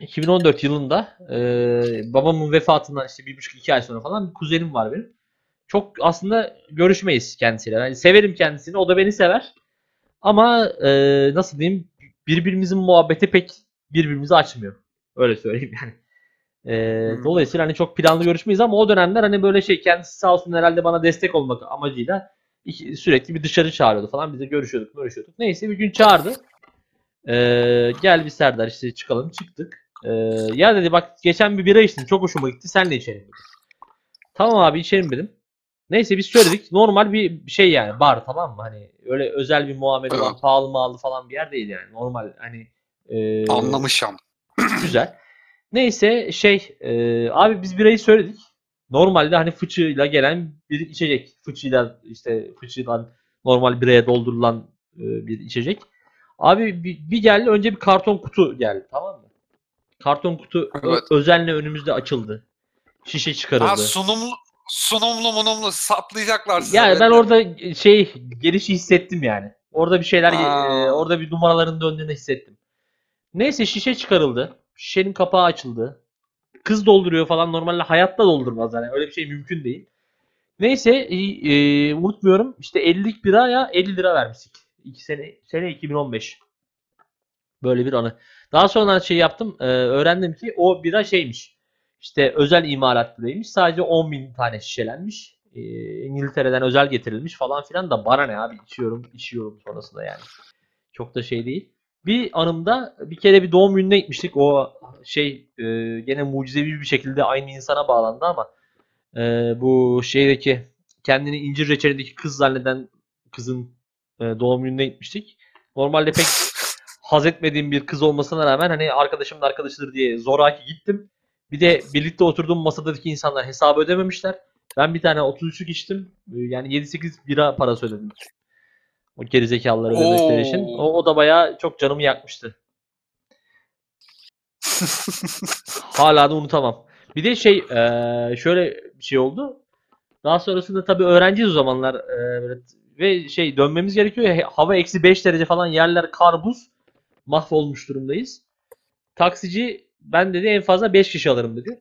2014 yılında e, babamın vefatından işte bir buçuk iki ay sonra falan bir kuzenim var benim. Çok aslında görüşmeyiz kendisiyle. Yani severim kendisini. O da beni sever. Ama e, nasıl diyeyim birbirimizin muhabbeti pek birbirimizi açmıyor. Öyle söyleyeyim yani. E, Hmm. Dolayısıyla hani çok planlı görüşmeyiz ama o dönemler hani böyle şey kendisi sağ olsun herhalde bana destek olmak amacıyla sürekli bir dışarı çağırıyordu falan. Biz de görüşüyorduk, görüşüyorduk. Neyse bir gün çağırdı. Ee, gel bir Serdar işte çıkalım. Çıktık. Ee, ya dedi bak geçen bir bira içtim. Çok hoşuma gitti. Sen de içelim dedi. Tamam abi içelim dedim. Neyse biz söyledik. Normal bir şey yani bar tamam mı? Hani öyle özel bir muamele Evet. olan pahalı mağalı falan bir yer değil yani. Normal hani e, Anlamışım. güzel. Neyse şey e, abi biz birayı söyledik. Normalde hani fıçıyla gelen bir içecek. Fıçıyla işte fıçıyla normal biraya doldurulan e, bir içecek. Abi bir, bir geldi önce bir karton kutu geldi tamam mı? Karton kutu Evet. özenle önümüzde açıldı. Şişe çıkarıldı. Ha sunumlu sunumlu munumlu saplayacaklar size. Yani ben orada şey gelişi hissettim yani. Orada bir şeyler e, orada bir numaraların döndüğünü hissettim. Neyse şişe çıkarıldı. Şişenin kapağı açıldı. Kız dolduruyor falan normalde hayatta doldurmaz yani öyle bir şey mümkün değil. Neyse e, unutmuyorum işte 50'lik biraya 50 lira vermiştik. 2 sene sene 2015. Böyle bir anı. Daha sonra şey yaptım. e, öğrendim ki o bira şeymiş. İşte özel imalat biraymış. Sadece 10 bin tane şişelenmiş. E, İngiltere'den özel getirilmiş falan filan da bana ne abi içiyorum içiyorum sonrasında yani. Çok da şey değil. Bir anımda bir kere bir doğum gününe gitmiştik. O şey e, gene mucizevi bir şekilde aynı insana bağlandı ama e, bu şeydeki kendini incir reçelindeki kız zanneden kızın e, doğum gününe gitmiştik. Normalde pek haz etmediğim bir kız olmasına rağmen hani arkadaşımın arkadaşıdır diye zoraki gittim. Bir de birlikte oturduğum masadaki insanlar hesabı ödememişler. Ben bir tane 33'lük içtim. Ee, Yani 7-8 bira para söyledim. O gerizekalıları ödemekleri için. O, o da bayağı çok canımı yakmıştı. Hala da unutamam. Bir de şey eee, şöyle bir şey oldu. Daha sonrasında tabii öğrenciyiz o zamanlar böyle t- ve şey dönmemiz gerekiyor. ya, Hava eksi 5 derece falan yerler kar buz. Mahvolmuş durumdayız. Taksici ben dedi en fazla 5 kişi alırım dedi.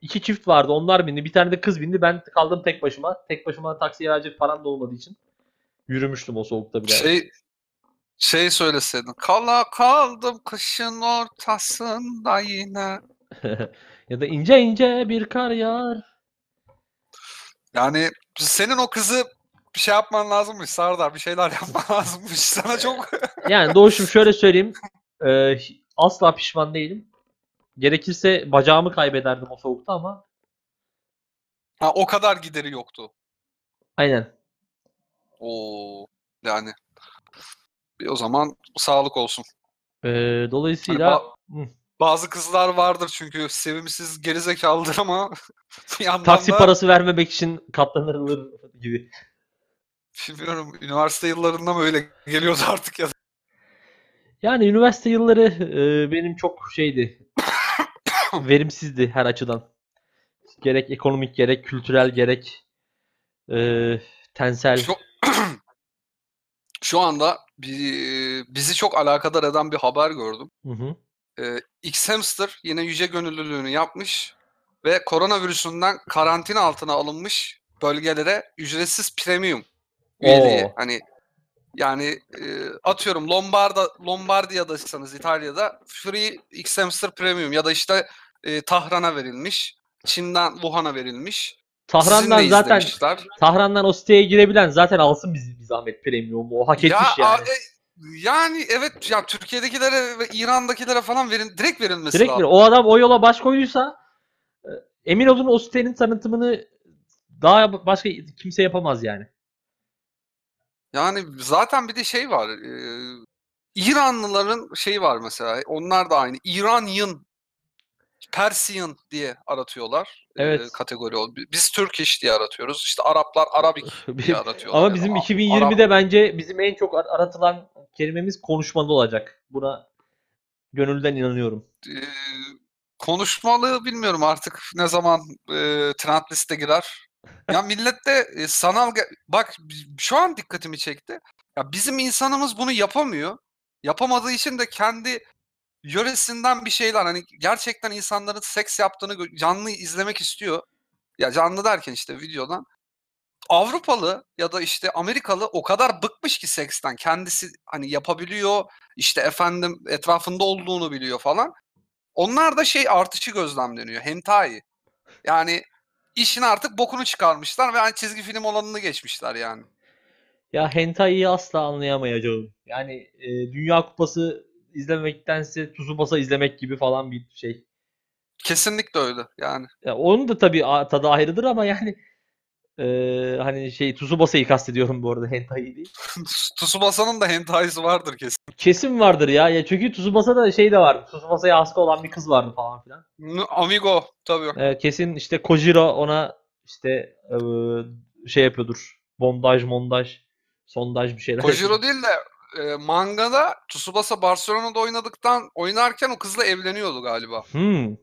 İki çift vardı onlar bindi. Bir tane de kız bindi. Ben kaldım tek başıma. Tek başıma taksiye verecek param da olmadığı için. Yürümüştüm o soğukta bile. şey şey söyleseydin. Kala kaldım kışın ortasında yine. ya da ince ince bir kar yağar. Yani senin o kızı bir şey yapman lazımmış Sardar. Bir şeyler yapman lazımmış. Sana çok Yani Doğuş'um şöyle söyleyeyim. Ee, asla pişman değilim. Gerekirse bacağımı kaybederdim o soğukta ama ha, o kadar gideri yoktu. aynen. Oo yani bir o zaman sağlık olsun. Ee, Hani dolayısıyla ba- Hı. bazı kızlar vardır çünkü sevimsiz gerizekalıdır ama bir yandan taksi da parası vermemek için katlanılır gibi. bilmiyorum üniversite yıllarında mı öyle geliyordu artık ya. Yani üniversite yılları e, benim çok şeydi. verimsizdi her açıdan. Gerek ekonomik gerek kültürel gerek e, tensel. Şu, şu anda bi- bizi çok alakadar eden bir haber gördüm. Hı hı. Ee, X Hamster yine yüce gönüllülüğünü yapmış ve koronavirüsünden karantina altına alınmış bölgelere ücretsiz premium üyeliği. Oo. Hani yani e, atıyorum Lombarda Lombardiya'daysanız İtalya'da free X Hamster premium ya da işte e, Tahran'a verilmiş. Çin'den Wuhan'a verilmiş. Tahran'dan zaten izlemişler. Tahran'dan o siteye girebilen zaten alsın bizi bir zahmet premium'u. O hak etmiş Ya, yani. a- e, yani evet ya Türkiye'dekilere ve İran'dakilere falan verin direkt verilmesi Direkt lazım. bir- o adam o yola baş koyduysa e, emin olun o sitenin tanıtımını daha başka kimse yapamaz yani. Yani zaten bir de şey var. e, İranlıların şeyi var mesela. Onlar da aynı. İranyan, Persian diye aratıyorlar. e, Evet. kategori ol. Biz Turkish diye aratıyoruz. İşte Araplar Arabik diye aratıyorlar. Ama ya da bizim A- 2020'de bence bizim en çok ar- aratılan kelimemiz konuşmalı olacak. Buna gönülden inanıyorum. Arap, e, konuşmalı bilmiyorum artık ne zaman e, trend liste girer. Ya millette e, sanal bak şu an dikkatimi çekti. Ya bizim insanımız bunu yapamıyor. Yapamadığı için de kendi yöresinden bir şeyler hani gerçekten insanların seks yaptığını canlı izlemek istiyor. Ya canlı derken işte videodan. Avrupalı ya da işte Amerikalı o kadar bıkmış ki seksten. Kendisi hani yapabiliyor. işte efendim etrafında olduğunu biliyor falan. Onlar da şey artışı gözlemleniyor. Hentai. Yani işin artık bokunu çıkarmışlar ve hani çizgi film olanını geçmişler yani. Ya hentai'yi asla anlayamayacağım. Yani e, Dünya Kupası izlemektense Tsubasa izlemek gibi falan bir şey. Kesinlikle öyle yani. Ya onun da tabii tadı ayrıdır ama yani e, hani şey Tsubasa'yı kastediyorum bu arada hentai değil. Tsubasa'nın da hentai'si vardır kesin. Kesin vardır ya. Ya çünkü Tsubasa'da şey de vardı. Tsubasa'ya hasta olan bir kız vardı falan filan. Amigo tabii. Ee, kesin işte Kojiro ona işte e, şey yapıyordur. Bondaj, mondaj, sondaj bir şeyler. Kojiro değil de e, mangada Tsubasa Barcelona'da oynadıktan oynarken o kızla evleniyordu galiba. Hmm.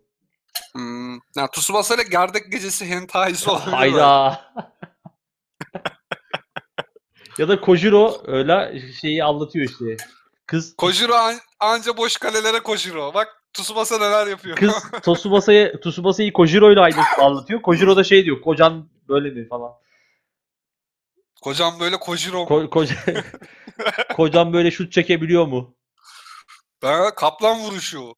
Hmm. Yani Tsubasa ile Gerdek Gecesi hentai'si olabilir. Hayda. ya da Kojiro öyle şeyi anlatıyor işte. Kız Kojiro an- anca boş kalelere Kojiro. Bak Tsubasa neler yapıyor. kız Tsubasa'yı Tsubasa'yı Kojiro ile aynı anlatıyor. Kojiro da şey diyor. Kocan böyle mi falan. Kocam böyle Kojiro. Ko- koca Kocan böyle şut çekebiliyor mu? ben kaplan vuruşu.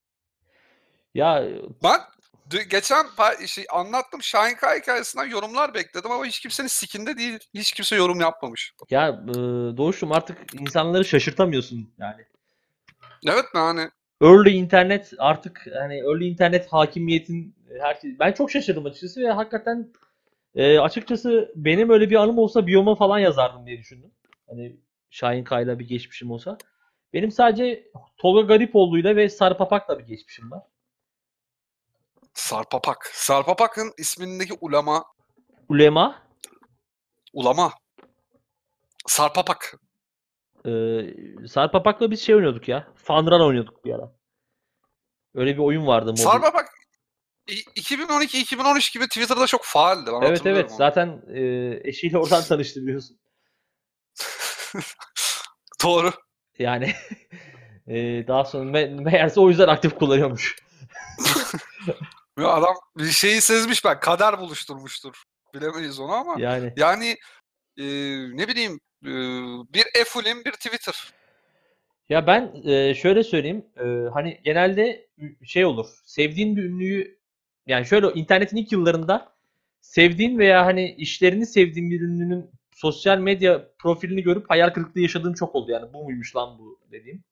Ya Bak dü- geçen pa- şey anlattım Şahin Kaya hikayesinden yorumlar bekledim ama hiç kimsenin sikinde değil. Hiç kimse yorum yapmamış. ya e, Doğuş'um artık insanları şaşırtamıyorsun yani. Evet mi hani? Early internet artık hani early internet hakimiyetin her şey. Ben çok şaşırdım açıkçası ve hakikaten e, açıkçası benim öyle bir anım olsa biyoma falan yazardım diye düşündüm. Hani Şahin Kaya'yla bir geçmişim olsa. Benim sadece Tolga Garipoğlu'yla ve Sarpapak'la bir geçmişim var. Sarpapak. Sarpapak'ın ismindeki ulema Ulema. Ulama. Sarpapak. Ee, Sarpapak'la biz şey oynuyorduk ya. Fanran oynuyorduk bir ara. Öyle bir oyun vardı. Sarpapak 2012-2013 gibi Twitter'da çok faaldi. Ben Evet evet. onu. Zaten e, eşiyle oradan tanıştı biliyorsun. Doğru. Yani e, daha sonra me- meğerse o yüzden aktif kullanıyormuş. Ya adam bir şeyi sezmiş ben. Kader buluşturmuştur. Bilemeyiz onu ama. Yani Yani e, ne bileyim e, bir Efulim bir Twitter. ya ben e, şöyle söyleyeyim. e, hani genelde şey olur. Sevdiğin bir ünlüyü yani şöyle internetin ilk yıllarında sevdiğin veya hani işlerini sevdiğin bir ünlünün sosyal medya profilini görüp hayal kırıklığı yaşadığım çok oldu. Yani bu muymuş lan bu dediğim.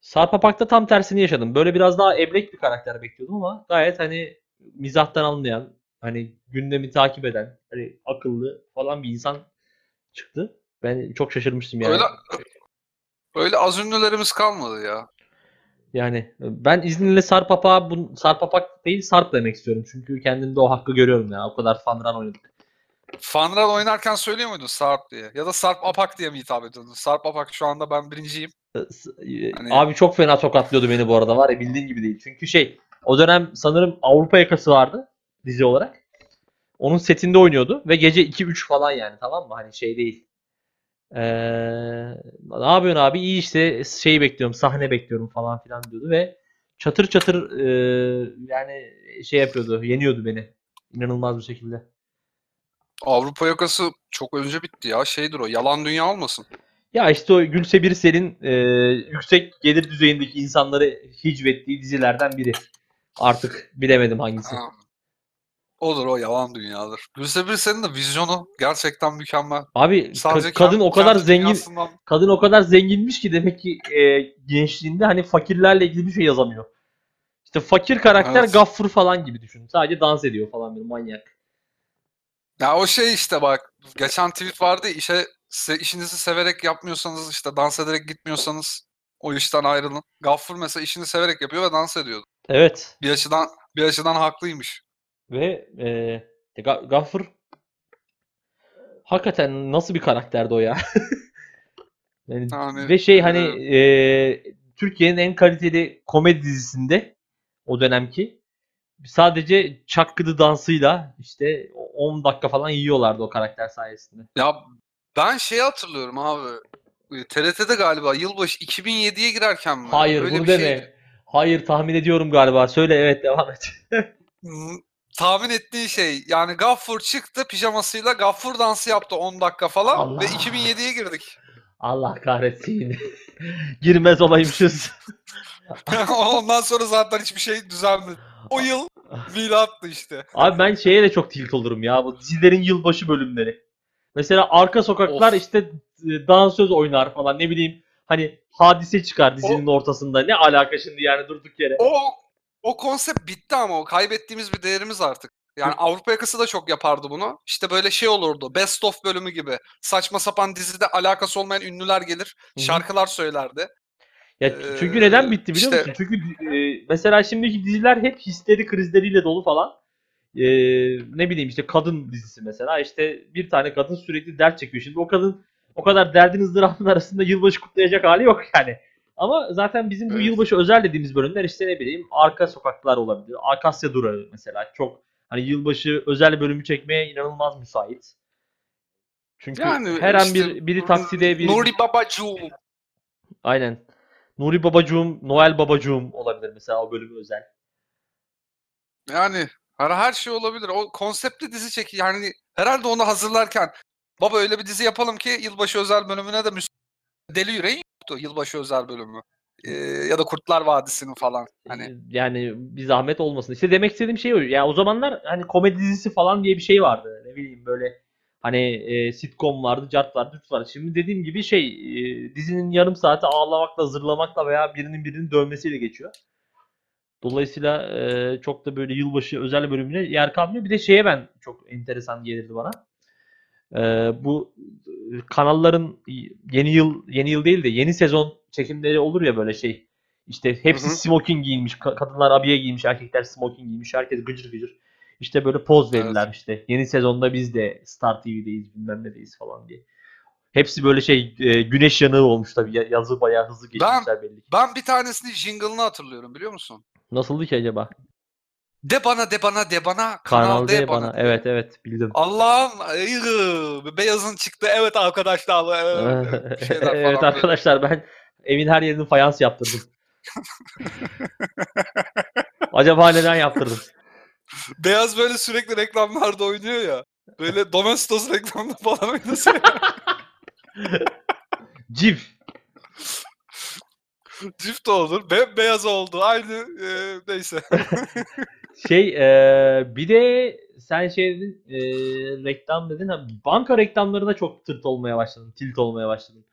Sarpapak'ta tam tersini yaşadım. Böyle biraz daha eblek bir karakter bekliyordum ama gayet hani mizahtan anlayan, hani gündemi takip eden, hani akıllı falan bir insan çıktı. Ben çok şaşırmıştım yani. Öyle öyle az ünlülerimiz kalmadı ya. Yani ben izninle Sarpapak'a bu Sarpapak değil Sarp demek istiyorum. Çünkü kendimde o hakkı görüyorum ya. O kadar fanran oynadık. Fanral oynarken söylüyor muydun Sarp diye? Ya da Sarp Apak diye mi hitap ediyordun? Sarp Apak şu anda ben birinciyim. S- e, Hani- Abi çok fena tokatlıyordu beni bu arada var ya bildiğin gibi değil. Çünkü şey o dönem sanırım Avrupa yakası vardı dizi olarak. Onun setinde oynuyordu ve gece 2-3 falan yani tamam mı? Hani şey değil. Ee, ne yapıyorsun abi? İyi işte şeyi bekliyorum, sahne bekliyorum falan filan diyordu ve çatır çatır e, yani şey yapıyordu, yeniyordu beni. İnanılmaz bir şekilde. Avrupa yakası çok önce bitti ya. Şeydir o. Yalan dünya olmasın. Ya işte o Gülse Birsel'in e, yüksek gelir düzeyindeki insanları hicvettiği dizilerden biri. Artık bilemedim hangisi. Ha. Odur o yalan dünyadır. Gülse Birsel'in de vizyonu gerçekten mükemmel. Abi ka- Sadece kadın kend- o kadar kendi zengin, dünyasından- kadın o kadar zenginmiş ki demek ki e, gençliğinde hani fakirlerle ilgili bir şey yazamıyor. İşte fakir karakter Evet. gaffur falan gibi düşün. Sadece dans ediyor falan bir manyak. Ya o şey işte bak. Geçen tweet vardı ya, işe se- işinizi severek yapmıyorsanız işte dans ederek gitmiyorsanız o işten ayrılın. Gaffur mesela işini severek yapıyor ve dans ediyordu. Evet. Bir açıdan bir açıdan haklıymış. Ve e, Ga- Gaffur hakikaten nasıl bir karakterdi o ya? Yani, Yani, ve şey hani e, Türkiye'nin en kaliteli komedi dizisinde o dönemki sadece çakkıdı dansıyla işte 10 dakika falan yiyorlardı o karakter sayesinde. Ya ben şeyi hatırlıyorum abi. E, TRT'de galiba yılbaşı 2007'ye girerken mi? Hayır Öyle bunu deme. şey- Hayır tahmin ediyorum galiba. Söyle evet devam et. Tahmin ettiği şey yani Gaffur çıktı pijamasıyla Gaffur dansı yaptı 10 dakika falan Allah. ve 2007'ye girdik. Allah kahretsin. Girmez olaymışız. Ondan sonra zaten hiçbir şey düzelmedi. O yıl milattı işte. Abi ben şeye de çok tilt olurum ya. Bu dizilerin yılbaşı bölümleri. Mesela arka sokaklar Of. işte e, dansöz oynar falan ne bileyim. Hani hadise çıkar dizinin ortasında. Ne alaka şimdi yani durduk yere. O o konsept bitti ama o kaybettiğimiz bir değerimiz artık. Yani Avrupa yakası da çok yapardı bunu. İşte böyle şey olurdu. Best of bölümü gibi. Saçma sapan dizide alakası olmayan ünlüler gelir. Hı hı. Şarkılar söylerdi. Ya Ee, çünkü neden bitti biliyor işte- musun? Çünkü e, mesela şimdiki diziler hep histeri krizleriyle dolu falan. Ee, ne bileyim işte kadın dizisi mesela işte bir tane kadın sürekli dert çekiyor. Şimdi o kadın o kadar derdin ızdırabın arasında yılbaşı kutlayacak hali yok yani. Ama zaten bizim bu Evet. yılbaşı özel dediğimiz bölümler işte ne bileyim arka sokaklar olabilir. Akasya Durağı mesela çok hani yılbaşı özel bölümü çekmeye inanılmaz müsait. Çünkü Yani her an işte bir biri takside bir Nuri Babacu. Aynen. Nuri Babacuğum, Noel Babacuğum olabilir mesela o bölümü özel. Yani her, her şey olabilir. O konseptli dizi çeki yani herhalde onu hazırlarken baba öyle bir dizi yapalım ki yılbaşı özel bölümüne de müs- Deli Yüreğin yoktu yılbaşı özel bölümü. Ee, ya da Kurtlar Vadisi'nin falan. Hani Yani bir zahmet olmasın. İşte demek istediğim şey o. Ya o zamanlar hani komedi dizisi falan diye bir şey vardı. Ne bileyim böyle hani e, sitcom vardı, cart vardı, cürt vardı. Şimdi dediğim gibi şey e, dizinin yarım saati ağlamakla, zırlamakla veya birinin birinin dövmesiyle geçiyor. Dolayısıyla e, çok da böyle yılbaşı özel bölümüne yer kalmıyor. Bir de şeye ben çok enteresan gelirdi bana. E, bu kanalların yeni yıl yeni yıl değil de yeni sezon çekimleri olur ya böyle şey. İşte hepsi Hı hı. smoking giymiş, ka- kadınlar abiye giymiş, erkekler smoking giymiş, herkes gıcır gıcır. İşte böyle poz Evet. verirler işte. Yeni sezonda biz de Star TV'deyiz bilmem nedeyiz falan diye. Hepsi böyle şey e, güneş yanığı olmuş tabii. Ya- Yazı bayağı hızlı geçmişler belli ki. Ben bir tanesini jingle'ını hatırlıyorum biliyor musun? Nasıldı ki acaba? De bana de bana de bana Kanal kanal D de bana. bana. Evet evet bildim. Allah'ım ayı, beyazın çıktı evet arkadaşlar evet, evet arkadaşlar ben evin her yerini fayans yaptırdım. Acaba neden yaptırdım? Beyaz böyle sürekli reklamlarda oynuyor ya. Böyle Domestos reklamında falan oynasın. Civ. Çift olur. Bembeyaz oldu. Aynı e, neyse. Şey e, bir de sen şey dedin e, reklam dedin ha, banka reklamlarına çok tırt olmaya başladın. Tilt olmaya başladın.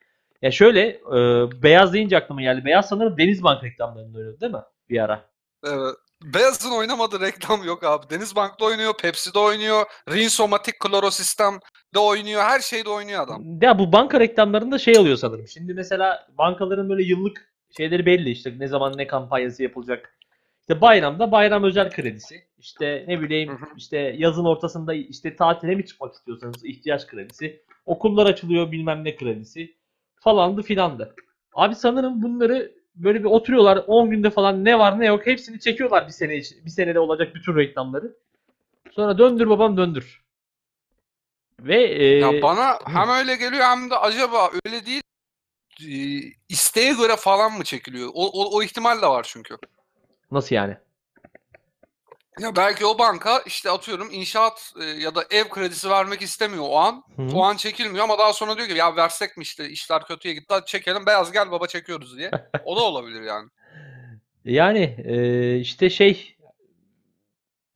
Ya şöyle e, beyaz deyince aklıma geldi. Beyaz sanırım Denizbank reklamlarında oynadı değil mi? Bir ara. Evet. Beyaz'ın oynamadığı reklam yok abi. Denizbank'ta oynuyor, Pepsi'de oynuyor, Rinsomatik Klorosistem'de oynuyor. Her şeyde oynuyor adam. Ya bu banka reklamlarında şey oluyor sanırım. Şimdi mesela bankaların böyle yıllık şeyleri belli işte ne zaman ne kampanyası yapılacak. İşte bayramda bayram özel kredisi. İşte ne bileyim Hı hı. işte yazın ortasında işte tatile mi çıkmak istiyorsanız ihtiyaç kredisi. Okullar açılıyor bilmem ne kredisi falandı filandı. Abi sanırım bunları böyle bir oturuyorlar 10 günde falan ne var ne yok hepsini çekiyorlar bir sene için. Bir senede olacak bütün reklamları. Sonra döndür babam döndür. Ve e, Ya bana hem öyle geliyor hem de acaba öyle değil isteğe göre falan mı çekiliyor? O, o, o ihtimal de var çünkü. Nasıl yani? Ya belki o banka işte atıyorum inşaat e, ya da ev kredisi vermek istemiyor o an. Hı. O an çekilmiyor ama daha sonra diyor ki ya versek mi işte işler kötüye gitti hadi çekelim beyaz gel baba çekiyoruz diye. O da olabilir yani. Yani e, işte şey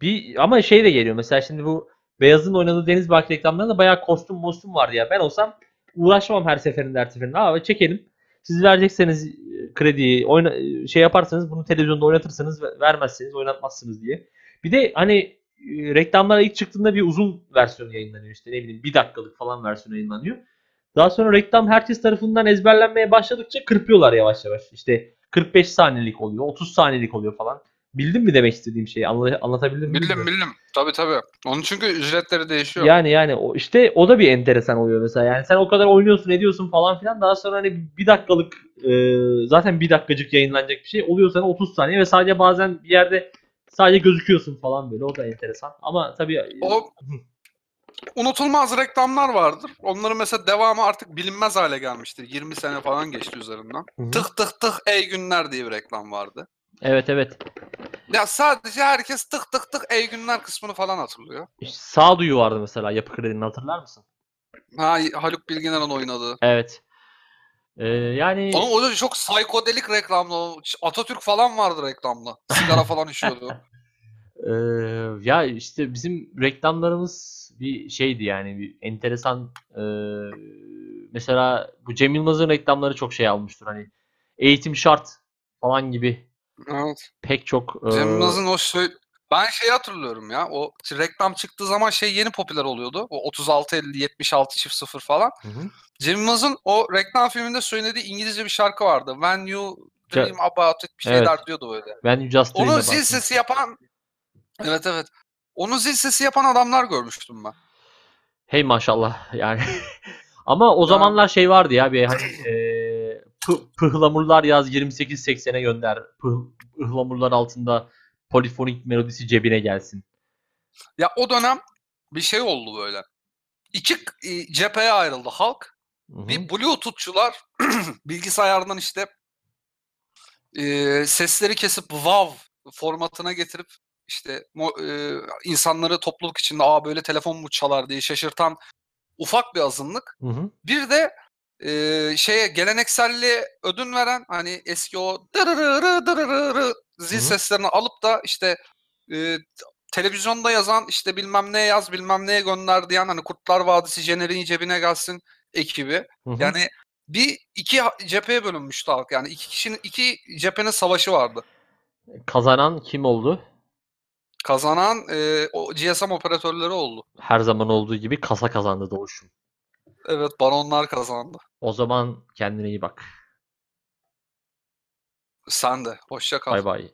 bir ama şey de geliyor mesela şimdi bu Beyaz'ın oynadığı Denizbank reklamlarında bayağı kostüm mostum vardı ya. Ben olsam uğraşmam her seferinde her seferinde. Abi çekelim. Siz verecekseniz krediyi oyna, şey yaparsanız bunu televizyonda oynatırsınız ve vermezseniz oynatmazsınız diye. Bir de hani e, reklamlar ilk çıktığında bir uzun versiyonu yayınlanıyor işte ne bileyim bir dakikalık falan versiyonu yayınlanıyor. Daha sonra reklam herkes tarafından ezberlenmeye başladıkça kırpıyorlar yavaş yavaş. İşte 45 saniyelik oluyor, 30 saniyelik oluyor falan. Bildin mi demek istediğim şeyi? Anla- anlatabildim mi? Bildim bilmiyorum. bildim. Tabii tabii. Onun çünkü ücretleri değişiyor. Yani yani o işte o da bir enteresan oluyor mesela. Yani sen o kadar oynuyorsun, ediyorsun falan filan. Daha sonra hani bir dakikalık e, zaten bir dakikacık yayınlanacak bir şey oluyor sana 30 saniye ve sadece bazen bir yerde sadece gözüküyorsun falan böyle. O da enteresan. Ama tabii O unutulmaz reklamlar vardır. Onların mesela devamı artık bilinmez hale gelmiştir. 20 sene falan geçti üzerinden. Hı hı. Tık tık tık ey günler diye bir reklam vardı. Evet evet. Ya sadece herkes tık tık tık ey günler kısmını falan hatırlıyor. Sağduyu vardı mesela Yapı Kredi'nin hatırlar mısın? Ha Haluk Bilginer'in oynadığı. Evet. Ee, yani Onun o da çok psikodelik reklamlı. Atatürk falan vardı reklamda. Sigara falan içiyordu. Ee, ya işte bizim reklamlarımız bir şeydi yani bir enteresan ee, mesela bu Cem Yılmaz'ın reklamları çok şey almıştır hani eğitim şart falan gibi evet. pek çok ee, Cem Yılmaz'ın o şey... Ben şeyi hatırlıyorum ya. O reklam çıktığı zaman şey yeni popüler oluyordu. O 36 50 76 çift 0 falan. hı hı. Cem Yılmaz'ın o reklam filminde söylediği İngilizce bir şarkı vardı. When you dream about it bir Evet. şeyler diyordu böyle. Ben you just dream Onu about zil sesi yapan Evet evet. Onu zil sesi yapan adamlar görmüştüm ben. Hey maşallah yani. Ama o zamanlar şey vardı ya bir hani pı- pıhlamurlar yaz 28.80'e gönder. Pıh, ıhlamurlar altında polifonik melodisi cebine gelsin. Ya o dönem bir şey oldu böyle. İki e, cepheye ayrıldı halk. Hı hı. Bir Bluetooth'çular bilgisayardan işte e, sesleri kesip WAV formatına getirip işte e, insanları topluluk içinde aa böyle telefon mu çalar diye şaşırtan ufak bir azınlık. Hı hı. Bir de e, şeye gelenekselliğe ödün veren hani eski o dırırırı dırırırı zil Hı hı. seslerini alıp da işte e, televizyonda yazan işte bilmem ne yaz bilmem neye gönder diyen hani Kurtlar Vadisi jeneriği cebine gelsin ekibi. Hı hı. Yani bir iki cepheye bölünmüştü halk. Yani iki kişinin iki cephenin savaşı vardı. Kazanan kim oldu? Kazanan e, o GSM operatörleri oldu. Her zaman olduğu gibi kasa kazandı Doğuş'um. Evet baronlar kazandı. O zaman kendine iyi bak. Sen de. Hoşça kal. Bay bay.